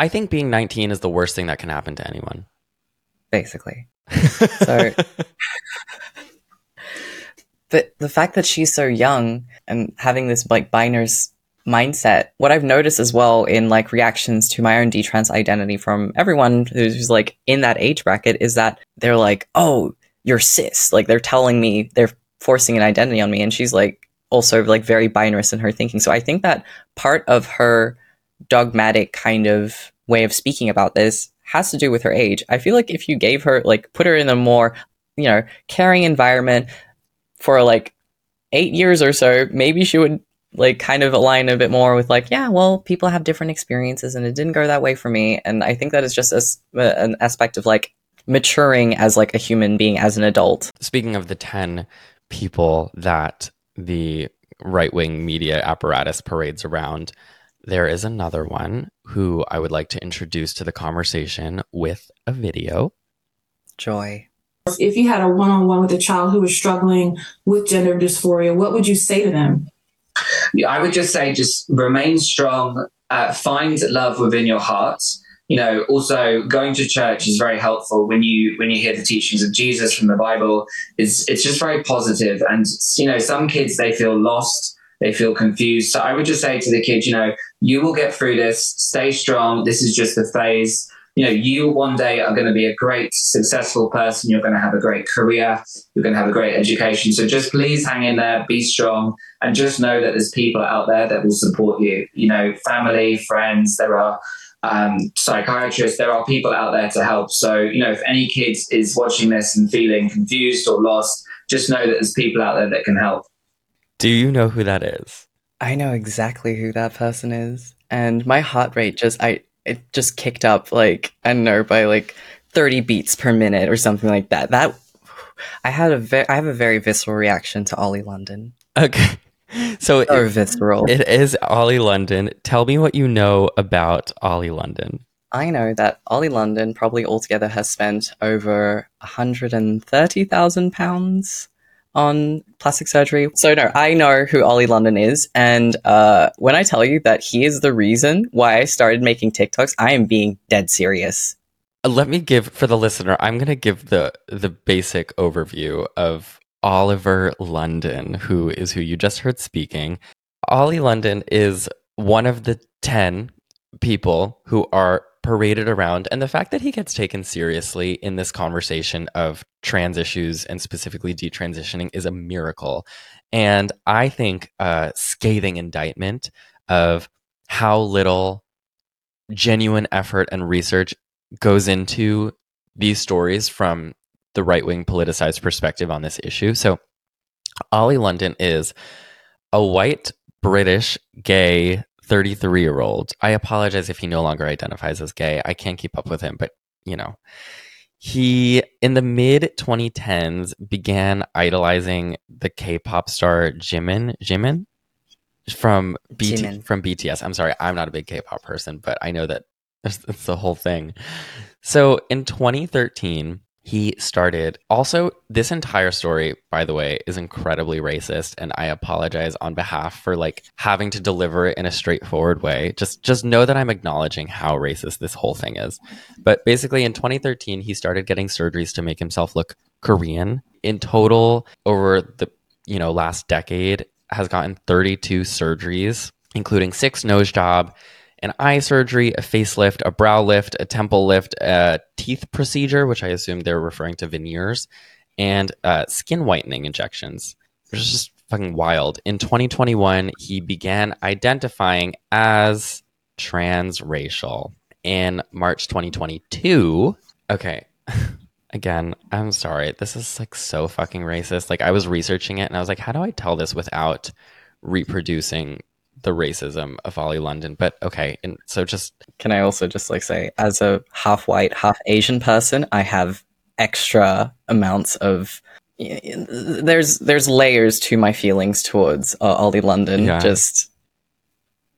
I think being 19 is the worst thing that can happen to anyone. Basically. so, but the fact that she's so young and having this like biners mindset. What I've noticed as well in like reactions to my own detrans identity from everyone who's like in that age bracket is that they're like, "Oh, you're cis." Like they're telling me they're forcing an identity on me, and she's like also like very binary in her thinking. So I think that part of her dogmatic kind of way of speaking about this has to do with her age. I feel like if you gave her like put her in a more you know caring environment for like eight years or so, maybe she would like kind of align a bit more with like yeah well people have different experiences and it didn't go that way for me and i think that is just a, uh, an aspect of like maturing as like a human being as an adult speaking of the 10 people that the right-wing media apparatus parades around there is another one who i would like to introduce to the conversation with a video joy if you had a one-on-one with a child who was struggling with gender dysphoria what would you say to them I would just say, just remain strong. Uh, find love within your heart. You know, also going to church is very helpful when you when you hear the teachings of Jesus from the Bible. It's it's just very positive, and you know, some kids they feel lost, they feel confused. So I would just say to the kids, you know, you will get through this. Stay strong. This is just the phase you know, you one day are going to be a great, successful person. You're going to have a great career. You're going to have a great education. So just please hang in there, be strong, and just know that there's people out there that will support you. You know, family, friends, there are um, psychiatrists, there are people out there to help. So, you know, if any kid is watching this and feeling confused or lost, just know that there's people out there that can help. Do you know who that is? I know exactly who that person is. And my heart rate just, I, it just kicked up like I don't know by like 30 beats per minute or something like that. That I had a ve- I have a very visceral reaction to Ollie London. Okay. So or it, visceral. It is Ollie London. Tell me what you know about Ollie London. I know that Ollie London probably altogether has spent over 130,000 pounds on plastic surgery. So no, I know who Ollie London is, and uh, when I tell you that he is the reason why I started making TikToks, I am being dead serious. Uh, let me give for the listener. I'm going to give the the basic overview of Oliver London, who is who you just heard speaking. Ollie London is one of the ten people who are paraded around and the fact that he gets taken seriously in this conversation of trans issues and specifically detransitioning is a miracle. And i think a scathing indictment of how little genuine effort and research goes into these stories from the right-wing politicized perspective on this issue. So ollie london is a white British, gay, 33 year old. I apologize if he no longer identifies as gay. I can't keep up with him, but you know. He, in the mid 2010s, began idolizing the K pop star Jimin. Jimin? From, BT, Jimin. from BTS. I'm sorry, I'm not a big K pop person, but I know that it's the whole thing. So in 2013, he started. Also, this entire story, by the way, is incredibly racist, and I apologize on behalf for like having to deliver it in a straightforward way. Just, just know that I'm acknowledging how racist this whole thing is. But basically, in 2013, he started getting surgeries to make himself look Korean. In total, over the you know last decade, has gotten 32 surgeries, including six nose job, an eye surgery, a facelift, a brow lift, a temple lift, a teeth procedure, which I assume they're referring to veneers, and uh, skin whitening injections, which is just fucking wild. In 2021, he began identifying as transracial. In March 2022, okay. Again, I'm sorry. This is like so fucking racist. Like I was researching it and I was like, how do I tell this without reproducing the racism of Ollie London. But okay, and so just Can I also just like say, as a half white, half Asian person, I have extra amounts of. There's there's layers to my feelings towards uh, Ollie London. Yeah. Just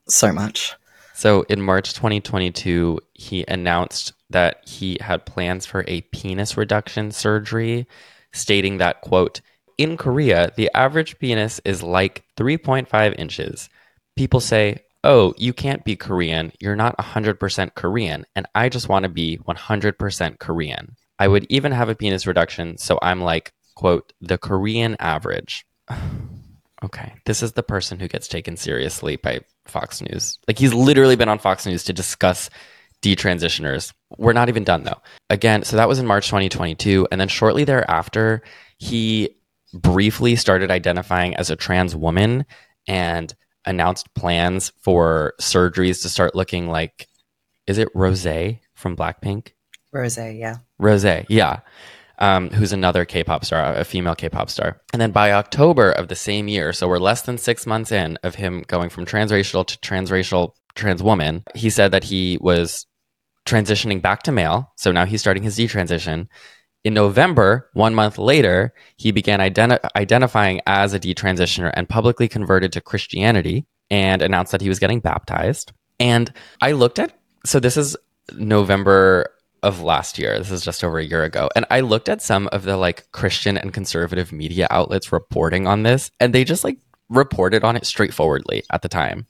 so much. so in March 2022, he announced that he had plans for a penis reduction surgery, stating that quote in Korea, the average penis is like 3.5 inches. People say, Oh, you can't be Korean. You're not 100% Korean. And I just want to be 100% Korean. I would even have a penis reduction. So I'm like, quote, the Korean average. okay. This is the person who gets taken seriously by Fox News. Like he's literally been on Fox News to discuss detransitioners. We're not even done though. Again, so that was in March 2022. And then shortly thereafter, he briefly started identifying as a trans woman and announced plans for surgeries to start looking like is it Rose from Blackpink? Rose, yeah. Rose, yeah. Um, who's another K-pop star, a female K-pop star. And then by October of the same year, so we're less than six months in of him going from transracial to transracial trans woman, he said that he was transitioning back to male. So now he's starting his detransition. In November, one month later, he began identi- identifying as a detransitioner and publicly converted to Christianity and announced that he was getting baptized. And I looked at, so this is November of last year. This is just over a year ago. And I looked at some of the like Christian and conservative media outlets reporting on this, and they just like reported on it straightforwardly at the time.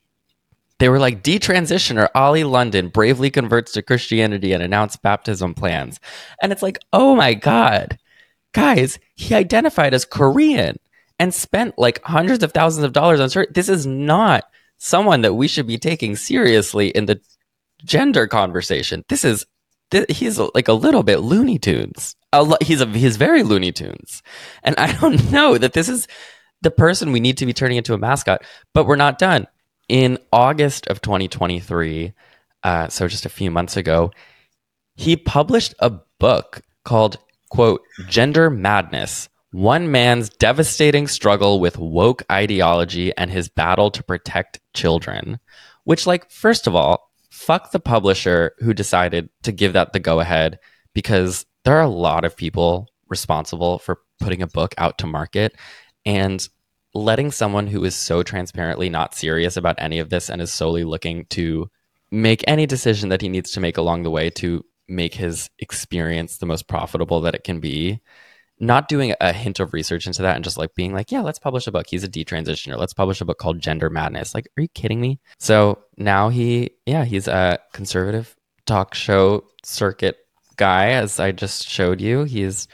They were like, detransitioner Ollie London bravely converts to Christianity and announced baptism plans. And it's like, oh my God, guys, he identified as Korean and spent like hundreds of thousands of dollars on shirt. This is not someone that we should be taking seriously in the gender conversation. This is th- he's like a little bit Looney Tunes. A lo- he's a he's very Looney Tunes, and I don't know that this is the person we need to be turning into a mascot. But we're not done. In August of 2023, uh, so just a few months ago, he published a book called "quote Gender Madness." One man's devastating struggle with woke ideology and his battle to protect children. Which, like, first of all, fuck the publisher who decided to give that the go ahead because there are a lot of people responsible for putting a book out to market and letting someone who is so transparently not serious about any of this and is solely looking to make any decision that he needs to make along the way to make his experience the most profitable that it can be not doing a hint of research into that and just like being like, yeah, let's publish a book. He's a detransitioner. Let's publish a book called Gender Madness. Like, are you kidding me? So now he, yeah, he's a conservative talk show circuit guy, as I just showed you. He's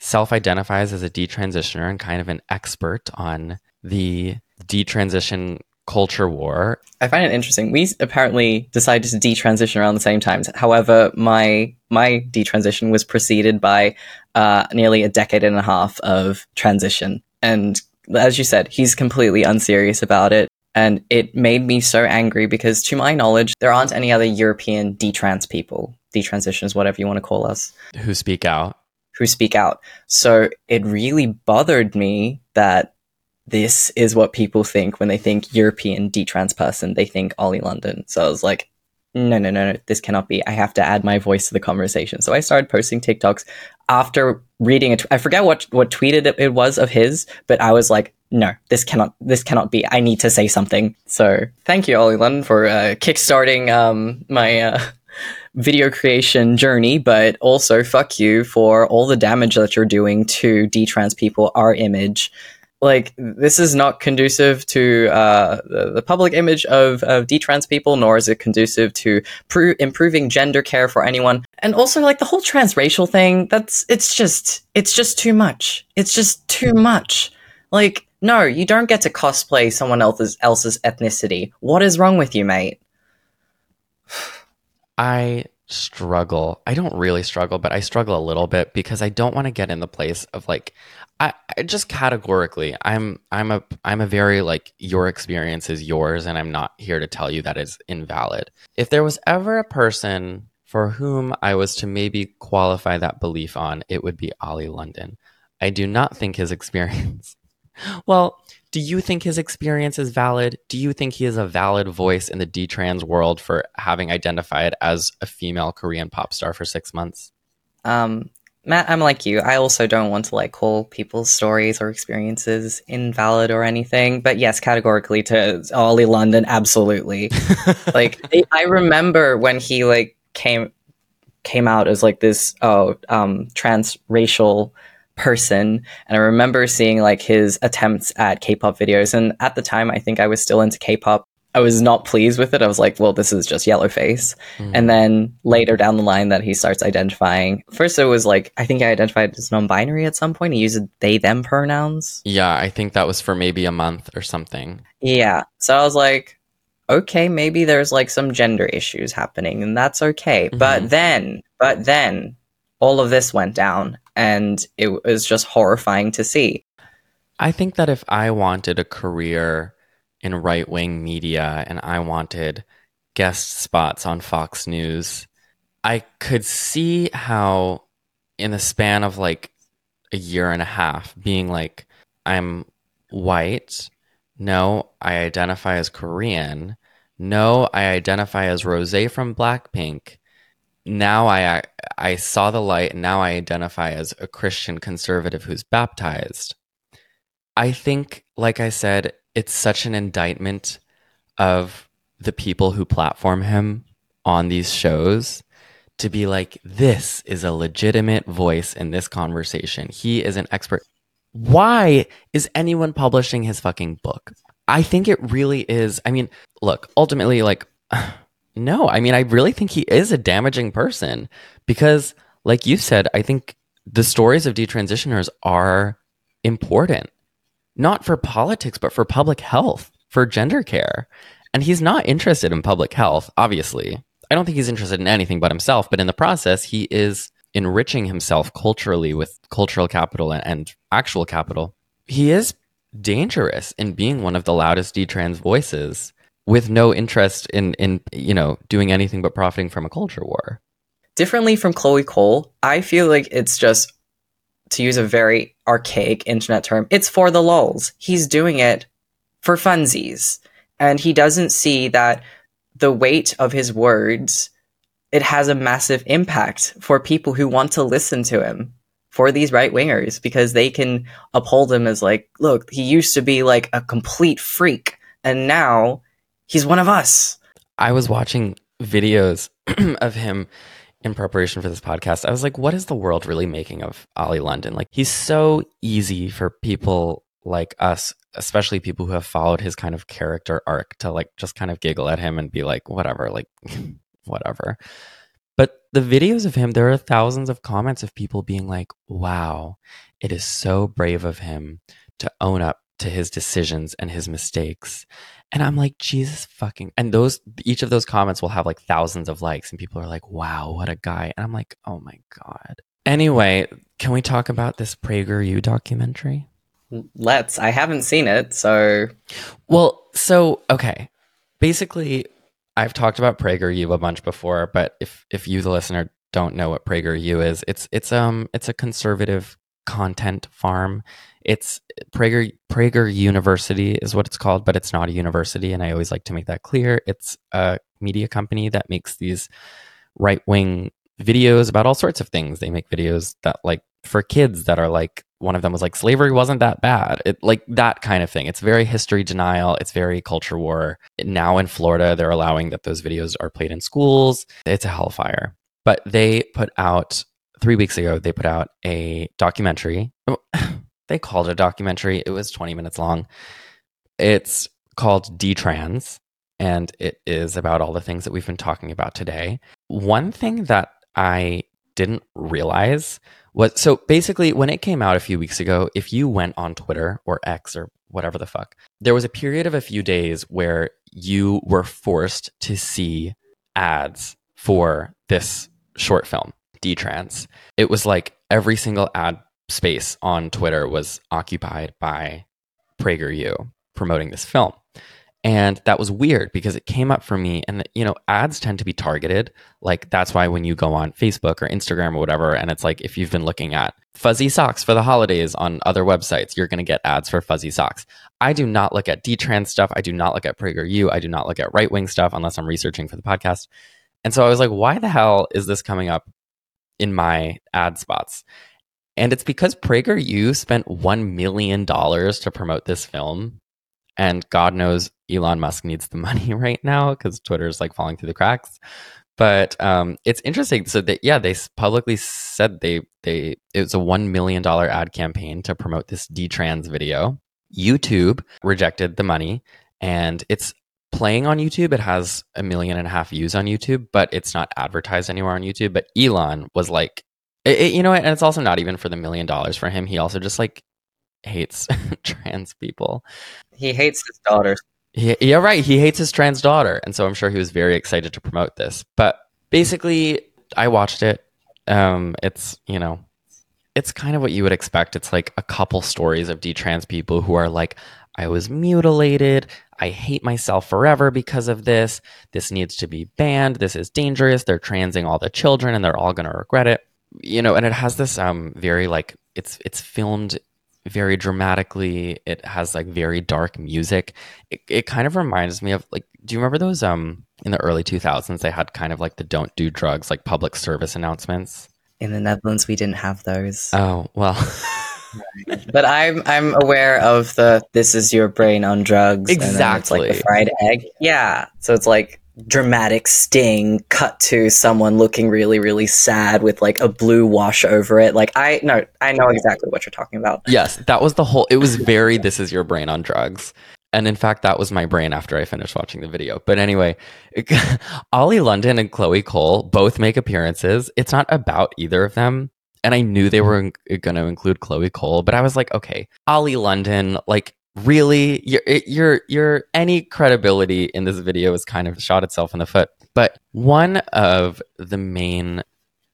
self identifies as a detransitioner and kind of an expert on the detransition culture war. I find it interesting. We apparently decided to detransition around the same time. However, my my detransition was preceded by uh, nearly a decade and a half of transition. And as you said, he's completely unserious about it. And it made me so angry because, to my knowledge, there aren't any other European detrans people, detransitioners, whatever you want to call us, Who speak out? Who speak out. So it really bothered me that this is what people think when they think European detrans person. They think Ollie London. So I was like, no, no, no, no, this cannot be. I have to add my voice to the conversation. So I started posting TikToks after reading it. I forget what what tweeted it was of his, but I was like, no, this cannot, this cannot be. I need to say something. So thank you, Ollie London, for uh, kickstarting um, my uh, video creation journey, but also fuck you for all the damage that you're doing to detrans people, our image, like this is not conducive to uh, the, the, public image of, of detrans people, nor is it conducive to pr- improving gender care for anyone. And also, like the whole transracial thing, that's it's just it's just too much. It's just too much. Like, no, you don't get to cosplay someone else's else's ethnicity. What is wrong with you, mate? I struggle. I don't really struggle, but I struggle a little bit because I don't want to get in the place of like I, I, just categorically I'm I'm a I'm a very like your experience is yours and I'm not here to tell you that is invalid. If there was ever a person for whom I was to maybe qualify that belief on, it would be Ollie London. I do not think his experience Well, do you think his experience is valid? Do you think he is a valid voice in the D trans world for having identified as a female Korean pop star for 6 months? Um Matt, I'm like you. I also don't want to like call people's stories or experiences invalid or anything. But yes, categorically to Ollie London, absolutely. like I remember when he like came came out as like this oh um transracial person and i remember seeing like his attempts at k-pop videos and at the time i think i was still into k-pop I was not pleased with it. I was like, well, this is just yellow face. Mm. And then later down the line that he starts identifying. First it was like I think I identified as non-binary at some point. He used they them pronouns. Yeah, I think that was for maybe a month or something. Yeah. So I was like, okay, maybe there's like some gender issues happening and that's okay. Mm-hmm. But then, but then all of this went down and it was just horrifying to see. I think that if I wanted a career in right wing media and I wanted guest spots on Fox News, I could see how, in the span of like a year and a half, being like, I'm white. No, I identify as Korean. No, I identify as Rose from Blackpink. Now I I saw the light and now I identify as a Christian conservative who's baptized. I think like I said, it's such an indictment of the people who platform him on these shows to be like, this is a legitimate voice in this conversation. He is an expert. Why is anyone publishing his fucking book? I think it really is. I mean, look, ultimately, like, no, I mean, I really think he is a damaging person because, like you said, I think the stories of detransitioners are important not for politics, but for public health, for gender care. And he's not interested in public health, obviously. I don't think he's interested in anything but himself, but in the process, he is enriching himself culturally with cultural capital and, and actual capital. He is dangerous in being one of the loudest detrans voices with no interest in in you know doing anything but profiting from a culture war. Differently from Chloe Cole, I feel like it's just to use a very archaic internet term, it's for the lulz. He's doing it for funsies. And he doesn't see that the weight of his words, it has a massive impact for people who want to listen to him, for these right wingers, because they can uphold him as like, look, he used to be like a complete freak, and now he's one of us. I was watching videos of him in preparation for this podcast, I was like, what is the world really making of Ollie London? Like, he's so easy for people like us, especially people who have followed his kind of character arc, to like just kind of giggle at him and be like, whatever, like, whatever. But the videos of him, there are thousands of comments of people being like, wow, it is so brave of him to own up to his decisions and his mistakes. And I'm like, Jesus fucking. And those, each of those comments will have like thousands of likes, and people are like, wow, what a guy. And I'm like, oh my God. Anyway, can we talk about this PragerU documentary? Let's. I haven't seen it, so. Well, so, okay. Basically, I've talked about PragerU a bunch before, but if, if you, the listener, don't know what PragerU is, it's, it's, um, it's a conservative content farm It's Prager Prager University is what it's called, but it's not a university, and I always like to make that clear. It's a media company that makes these right wing videos about all sorts of things. They make videos that like for kids that are like one of them was like slavery wasn't that bad. It like that kind of thing. It's very history denial. It's very culture war. Now in Florida, they're allowing that those videos are played in schools. It's a hellfire. But they put out three weeks ago. They put out a documentary. Oh, They called it a documentary. It was 20 minutes long. It's called Detrans, and it is about all the things that we've been talking about today. One thing that I didn't realize was so basically when it came out a few weeks ago, if you went on Twitter or X or whatever the fuck, there was a period of a few days where you were forced to see ads for this short film, D Trans. It was like every single ad space on Twitter was occupied by PragerU promoting this film. And that was weird because it came up for me. And, you know, ads tend to be targeted. Like, that's why when you go on Facebook or Instagram or whatever, and it's like if you've been looking at fuzzy socks for the holidays on other websites, you're going to get ads for fuzzy socks. I do not look at detrans stuff. I do not look at PragerU. I do not look at right wing stuff unless I'm researching for the podcast. And so I was like, why the hell is this coming up in my ad spots? And it's because PragerU spent $1 million to promote this film. And God knows Elon Musk needs the money right now because Twitter's like falling through the cracks. But um, it's interesting. So that yeah, they publicly said they they it was a one million dollar ad campaign to promote this detrans video. YouTube rejected the money, and it's playing on YouTube. It has a million and a half views on YouTube, but it's not advertised anywhere on YouTube. But Elon was like, it, it, you know, and it's also not even for the million dollars for him. He also just like hates trans people. He hates his daughter. He, yeah, right. He hates his trans daughter, and so I'm sure he was very excited to promote this. But basically, I watched it. Um, it's you know, it's kind of what you would expect. It's like a couple stories of detrans people who are like, I was mutilated. I hate myself forever because of this. This needs to be banned. This is dangerous. They're transing all the children, and they're all going to regret it you know, and it has this um very like it's it's filmed very dramatically. It has like very dark music. It, it kind of reminds me of like, do you remember those um in the early 2000s they had kind of like the don't do drugs like public service announcements? In the Netherlands, we didn't have those. Oh well. but I'm I'm aware of the this is your brain on drugs. Exactly. like the fried egg. Yeah. So it's like dramatic sting cut to someone looking really really sad with like a blue wash over it. Like i know i know exactly what you're talking about. Yes that was the whole it was very this is your brain on drugs. And in fact that was my brain after i finished watching the video. But anyway ollie london and chloe cole both make appearances. It's not about either of them. And i knew they were going to include chloe cole but i was like okay ollie london like really your your your any credibility in this video is kind of shot itself in the foot. But one of the main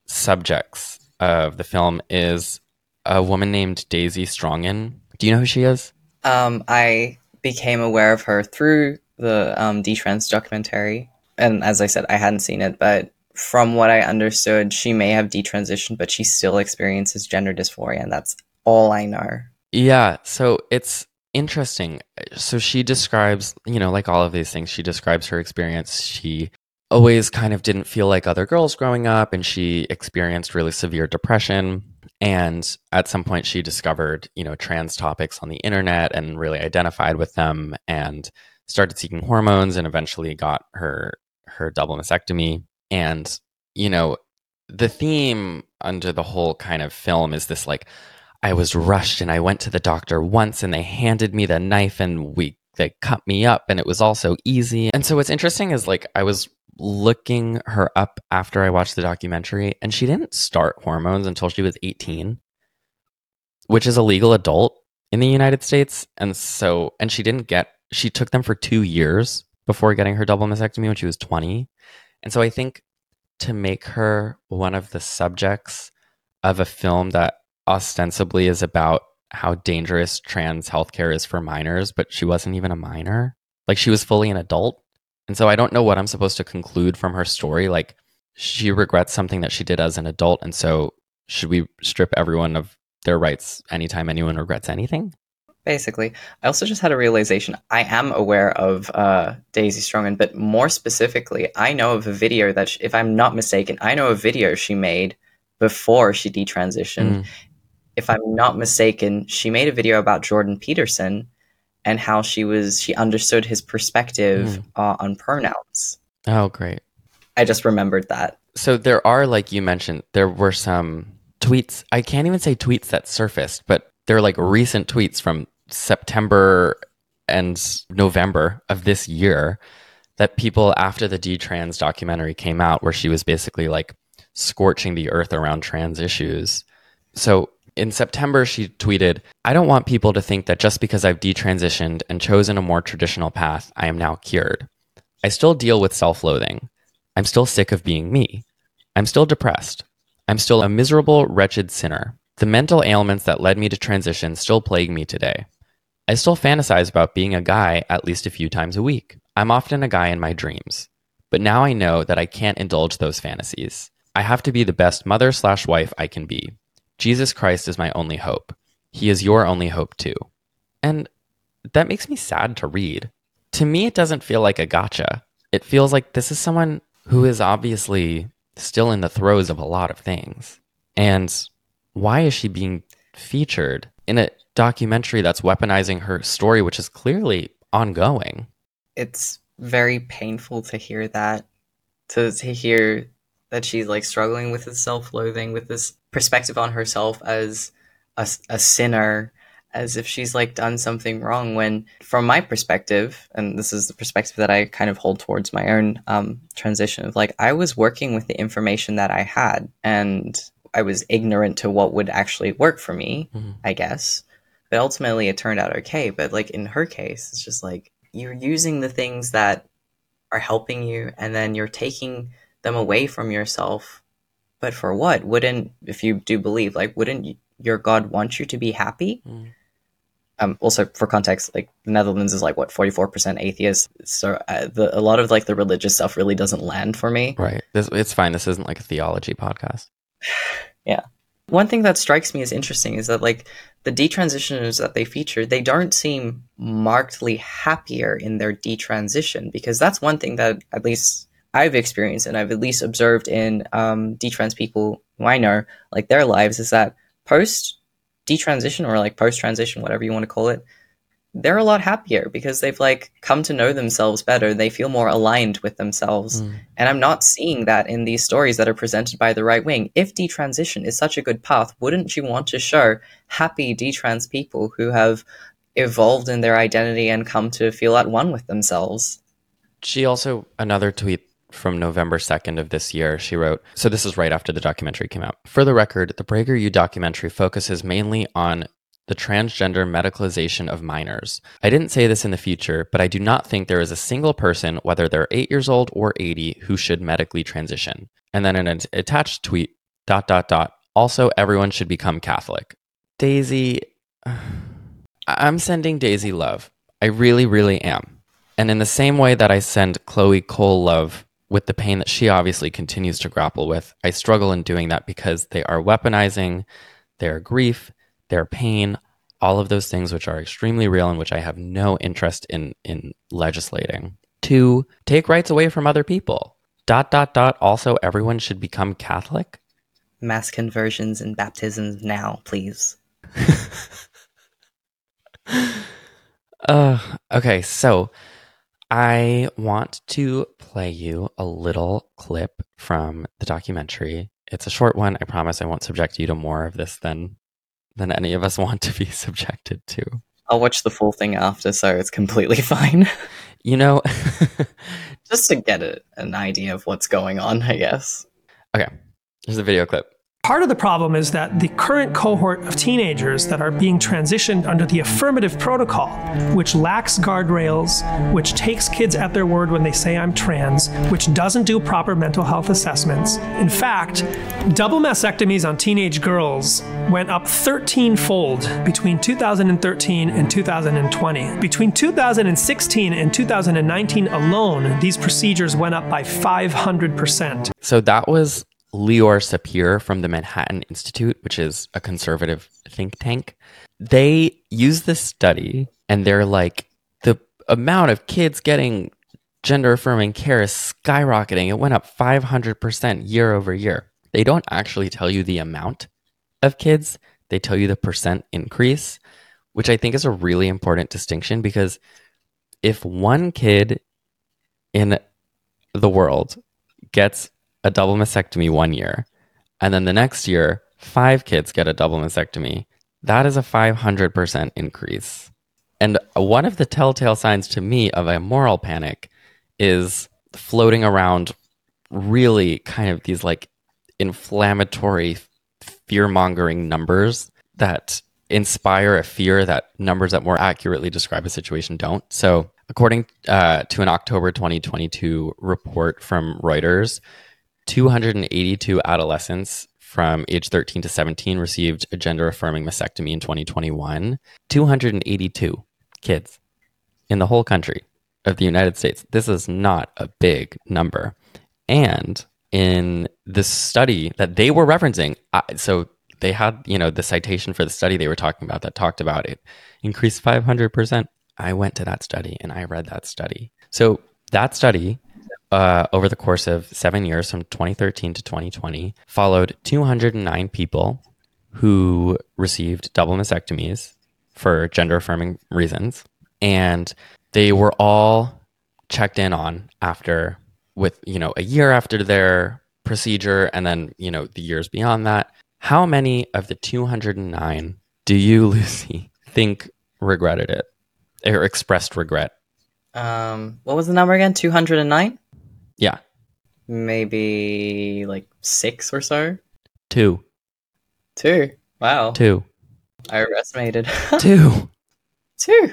subjects of the film is a woman named daisy strongin do you know who she is? Um i became aware of her through the um detrans documentary. And as i said i hadn't seen it but from what i understood she may have detransitioned but she still experiences gender dysphoria and that's all i know. Yeah so it's interesting. So she describes, you know, like all of these things, she describes her experience. She always kind of didn't feel like other girls growing up, and she experienced really severe depression. And at some point, she discovered, you know, trans topics on the internet and really identified with them and started seeking hormones and eventually got her her double mastectomy. And, you know, the theme under the whole kind of film is this like I was rushed and I went to the doctor once and they handed me the knife and we they cut me up and it was all so easy. And so what's interesting is like I was looking her up after I watched the documentary and she didn't start hormones until she was 18, which is a legal adult in the United States. And so and she didn't get she took them for 2 years before getting her double mastectomy when she was 20. And so I think to make her one of the subjects of a film that ostensibly is about how dangerous trans healthcare is for minors, but she wasn't even a minor. Like she was fully an adult. And so I don't know what I'm supposed to conclude from her story. Like she regrets something that she did as an adult. And so should we strip everyone of their rights anytime anyone regrets anything. Basically, I also just had a realization. I am aware of uh, Daisy Strongman, but more specifically, I know of a video that, she, if I'm not mistaken, I know a video she made before she detransitioned. Mm. If I'm not mistaken, she made a video about Jordan Peterson and how she was she understood his perspective Mm. uh, on pronouns. Oh, great. I just remembered that. So there are, like you mentioned, there were some tweets. I can't even say tweets that surfaced, but they're like recent tweets from September and November of this year that people after the D-Trans documentary came out, where she was basically like scorching the earth around trans issues. So in September, she tweeted, I don't want people to think that just because I've detransitioned and chosen a more traditional path, I am now cured. I still deal with self loathing. I'm still sick of being me. I'm still depressed. I'm still a miserable, wretched sinner. The mental ailments that led me to transition still plague me today. I still fantasize about being a guy at least a few times a week. I'm often a guy in my dreams. But now I know that I can't indulge those fantasies. I have to be the best mother slash wife I can be. Jesus Christ is my only hope. He is your only hope too. And that makes me sad to read. To me, it doesn't feel like a gotcha. It feels like this is someone who is obviously still in the throes of a lot of things. And why is she being featured in a documentary that's weaponizing her story, which is clearly ongoing? It's very painful to hear that, to to hear that she's like struggling with this self-loathing, with this perspective on herself as a, a sinner, as if she's like done something wrong. When, from my perspective, and this is the perspective that I kind of hold towards my own um, transition of like I was working with the information that I had, and I was ignorant to what would actually work for me, Mhm. I guess. But ultimately, it turned out okay. But like in her case, it's just like you're using the things that are helping you, and then you're taking them away from yourself. But for what? Wouldn't, if you do believe, like, wouldn't your God want you to be happy? Mm. Um, also, for context, like the Netherlands is like what forty four percent atheist, so uh, the, a lot of like the religious stuff really doesn't land for me. Right. This, it's fine. This isn't like a theology podcast. Yeah, one thing that strikes me as interesting is that like the detransitioners that they feature, they don't seem markedly happier in their detransition because that's one thing that at least I've experienced and I've at least observed in um, detrans people who I know, like their lives, is that post detransition or like post transition, whatever you want to call it, they're a lot happier because they've like come to know themselves better. They feel more aligned with themselves. Mm. And I'm not seeing that in these stories that are presented by the right wing. If detransition is such a good path, wouldn't you want to show happy detrans people who have evolved in their identity and come to feel at one with themselves? She also, another tweet from November 2nd of this year, she wrote, so this is right after the documentary came out. For the record, the PragerU documentary focuses mainly on the transgender medicalization of minors. I didn't say this in the future, but I do not think there is a single person, whether they're eight years old or 80, who should medically transition. And then in an attached tweet, dot, dot, dot, also everyone should become Catholic. Daisy, I'm sending Daisy love. I really, really am. And in the same way that I send Chloe Cole love with the pain that she obviously continues to grapple with, I struggle in doing that because they are weaponizing their grief, their pain, all of those things which are extremely real and which I have no interest in in legislating to take rights away from other people. Dot dot dot also everyone should become Catholic. Mass conversions and baptisms now, please. Uh, okay, so I want to play you a little clip from the documentary. It's a short one. I promise I won't subject you to more of this than than any of us want to be subjected to. I'll watch the full thing after, so it's completely fine. You know, Just to get a, an idea of what's going on, I guess. okay. Here's a video clip. Part of the problem is that the current cohort of teenagers that are being transitioned under the affirmative protocol, which lacks guardrails, which takes kids at their word when they say I'm trans, which doesn't do proper mental health assessments. In fact, double mastectomies on teenage girls went up 13 fold between 2013 and 2020. Between 2016 and 2019 alone, these procedures went up by 500%. So that was Leor Sapir from the Manhattan Institute, which is a conservative think tank. They use this study and they're like, the amount of kids getting gender affirming care is skyrocketing. It went up 500% year over year. They don't actually tell you the amount of kids, they tell you the percent increase, which I think is a really important distinction because if one kid in the world gets a double mastectomy one year, and then the next year, five kids get a double mastectomy, that is a 500% increase. And one of the telltale signs to me of a moral panic is floating around really kind of these like inflammatory, fear mongering numbers that inspire a fear that numbers that more accurately describe a situation don't. So, according uh, to an October 2022 report from Reuters, 282 adolescents from age 13 to 17 received a gender affirming mastectomy in 2021. 282 kids in the whole country of the United States. This is not a big number. And in the study that they were referencing, so they had, you know, the citation for the study they were talking about that talked about it increased 500%. I went to that study and I read that study. So that study uh, over the course of seven years from 2013 to 2020 followed 209 people who received double mastectomies for gender affirming reasons. And they were all checked in on after with, you know, a year after their procedure and then, you know, the years beyond that. How many of the 209 do you, Lucy, think regretted it or expressed regret? Um, what was the number again? 209? Yeah. Maybe like six or so? Two. Two. Wow. Two. I overestimated. Two. Two.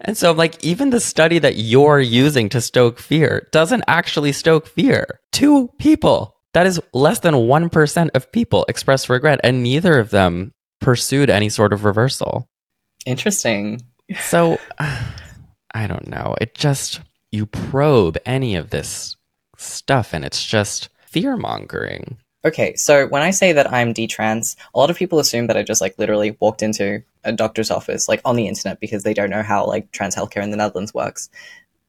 And so, I'm like, even the study that you're using to stoke fear doesn't actually stoke fear. Two people. That is less than 1% of people express regret, and neither of them pursued any sort of reversal. Interesting. So, I don't know. It just, you probe any of this stuff, and it's just fear mongering. Okay, so when I say that I'm detrans, a lot of people assume that I just like literally walked into a doctor's office like on the internet because they don't know how like trans healthcare in the Netherlands works.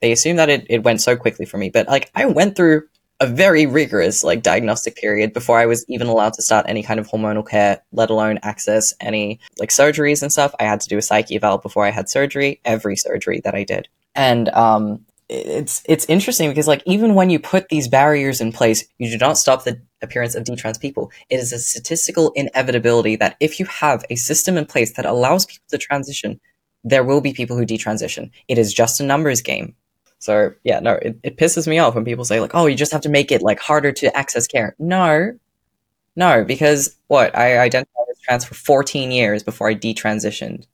They assume that it, it went so quickly for me, but like I went through a very rigorous like diagnostic period before I was even allowed to start any kind of hormonal care, let alone access any like surgeries and stuff. I had to do a psyche eval before I had surgery, every surgery that I did. And um it's it's interesting because like even when you put these barriers in place, you do not stop the appearance of detrans people. It is a statistical inevitability that if you have a system in place that allows people to transition, there will be people who detransition. It is just a numbers game. So yeah, no, it, it pisses me off when people say like, oh, you just have to make it like harder to access care. No, no, because what I identified as trans for 14 years before I detransitioned.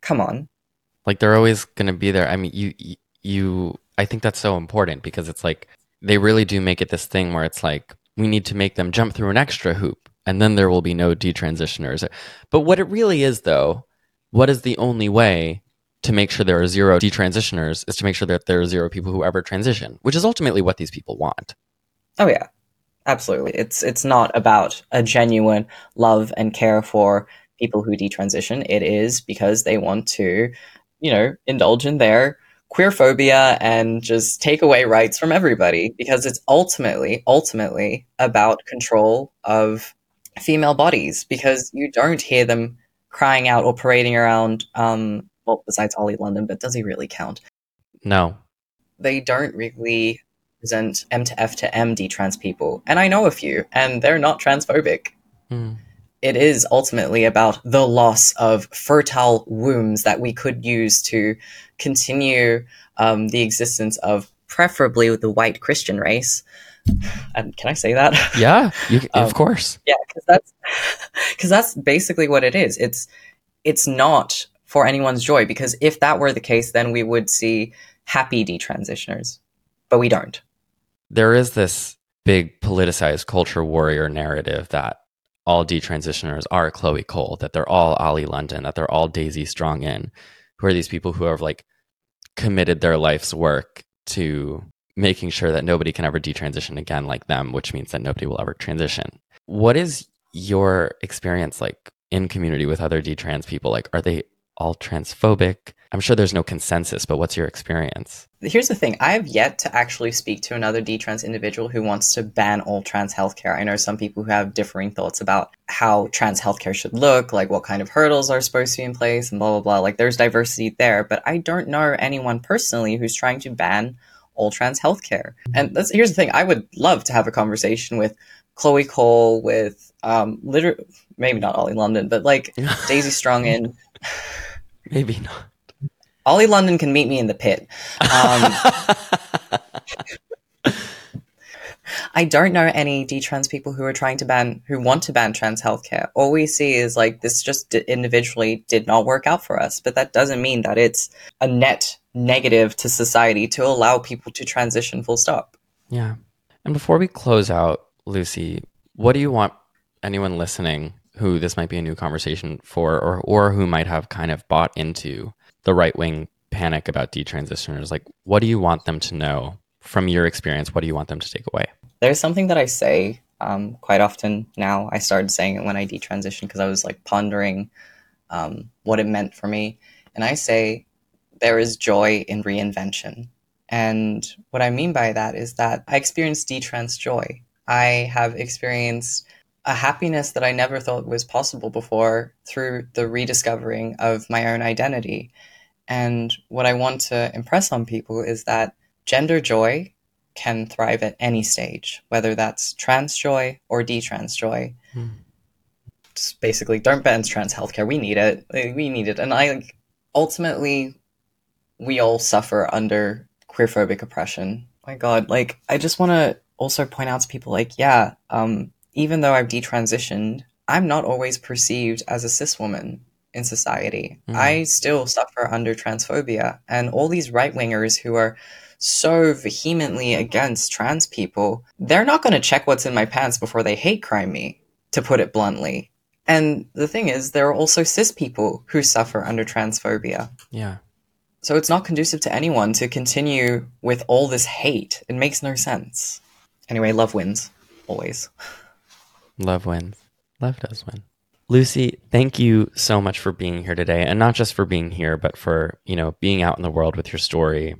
Come on. Like they're always going to be there. I mean, you you I think that's so important because it's like they really do make it this thing where it's like we need to make them jump through an extra hoop and then there will be no detransitioners. But what it really is though, what is the only way to make sure there are zero detransitioners is to make sure that there are zero people who ever transition, which is ultimately what these people want. Oh yeah. Absolutely. It's it's not about a genuine love and care for people who detransition. It is because they want to, you know, indulge in their queer phobia and just take away rights from everybody because it's ultimately ultimately about control of female bodies because you don't hear them crying out or parading around um well besides Ollie London but does he really count? No. They don't really present M to F to M D trans people and I know a few and they're not transphobic. Mm. It is ultimately about the loss of fertile wombs that we could use to continue um, the existence of preferably the white Christian race. And can I say that? Yeah, you, Um, of course. yeah, because that's because that's basically what it is. It's it's not for anyone's joy because if that were the case, then we would see happy detransitioners, but we don't. There is this big politicized culture warrior narrative that all detransitioners are Chloe Cole, that they're all Ollie London, that they're all Daisy Strongin, who are these people who have like committed their life's work to making sure that nobody can ever detransition again like them, which means that nobody will ever transition. What is your experience like in community with other detrans people? Like, are they all transphobic? I'm sure there's no consensus, but what's your experience? Here's the thing I have yet to actually speak to another detrans individual who wants to ban all trans healthcare. I know some people who have differing thoughts about how trans healthcare should look, like what kind of hurdles are supposed to be in place, and blah, blah, blah. Like there's diversity there, but I don't know anyone personally who's trying to ban all trans healthcare. And that's, here's the thing I would love to have a conversation with Chloe Cole, with um, literally, maybe not Ollie London, but like Daisy Strongin. Maybe not. Ollie London can meet me in the pit. Um, I don't know any detrans people who are trying to ban, who want to ban trans healthcare. All we see is like this just individually did not work out for us, but that doesn't mean that it's a net negative to society to allow people to transition full stop. Yeah. And before we close out, Lucy, what do you want anyone listening who this might be a new conversation for or or who might have kind of bought into the right wing panic about detransitioners like what do you want them to know from your experience? What do you want them to take away? There's something that i say um, quite often now. I started saying it when i detransitioned because i was like pondering um, what it meant for me. And i say there is joy in reinvention. And what i mean by that is that i experienced detrans joy. I have experienced a happiness that I never thought was possible before through the rediscovering of my own identity. And what I want to impress on people is that gender joy can thrive at any stage, whether that's trans joy or detrans joy. Hmm. Just basically, don't ban trans healthcare. We need it. We need it. And I ultimately, we all suffer under queerphobic oppression. My God, like I just want to also point out to people, like, yeah, um, even though I've detransitioned, I'm not always perceived as a cis woman in society. Mm. I still suffer under transphobia. And all these right wingers who are so vehemently against trans people, they're not going to check what's in my pants before they hate crime me, to put it bluntly. And the thing is, there are also cis people who suffer under transphobia. Yeah. So it's not conducive to anyone to continue with all this hate. It makes no sense. Anyway, love wins, always. Love wins. Love does win. Lucy, thank you so much for being here today and not just for being here, but for, you know, being out in the world with your story,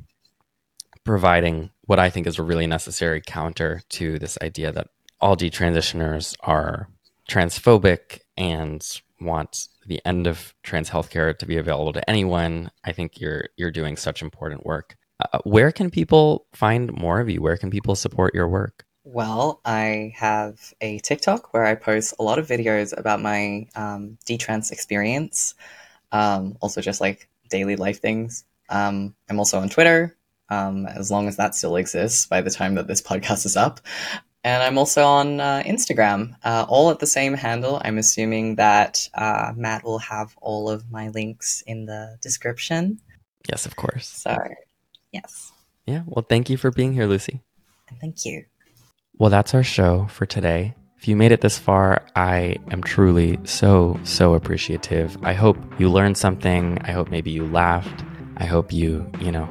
providing what I think is a really necessary counter to this idea that all detransitioners are transphobic and want the end of trans healthcare to be available to anyone. I think you're you're doing such important work. Uh, where can people find more of you? Where can people support your work? Well, I have a TikTok where I post a lot of videos about my um, detrans experience, um, also just like daily life things. Um, I'm also on Twitter, um, as long as that still exists by the time that this podcast is up. And I'm also on uh, Instagram, uh, all at the same handle. I'm assuming that uh, Matt will have all of my links in the description. Yes, of course. So, yes. Yeah. Well, thank you for being here, Lucy. Thank you. Well, that's our show for today. If you made it this far, I am truly so, so appreciative. I hope you learned something. I hope maybe you laughed. I hope you, you know,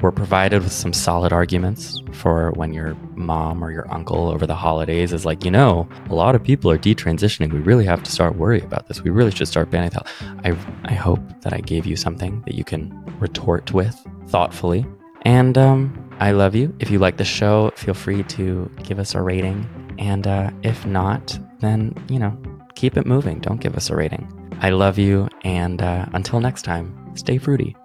were provided with some solid arguments for when your mom or your uncle over the holidays is like, you know, a lot of people are detransitioning. We really have to start worrying about this. We really should start banning that. I, I hope that I gave you something that you can retort with thoughtfully. And um, I love you. If you like the show, feel free to give us a rating. And uh, if not, then, you know, keep it moving. Don't give us a rating. I love you. And uh, until next time, stay fruity.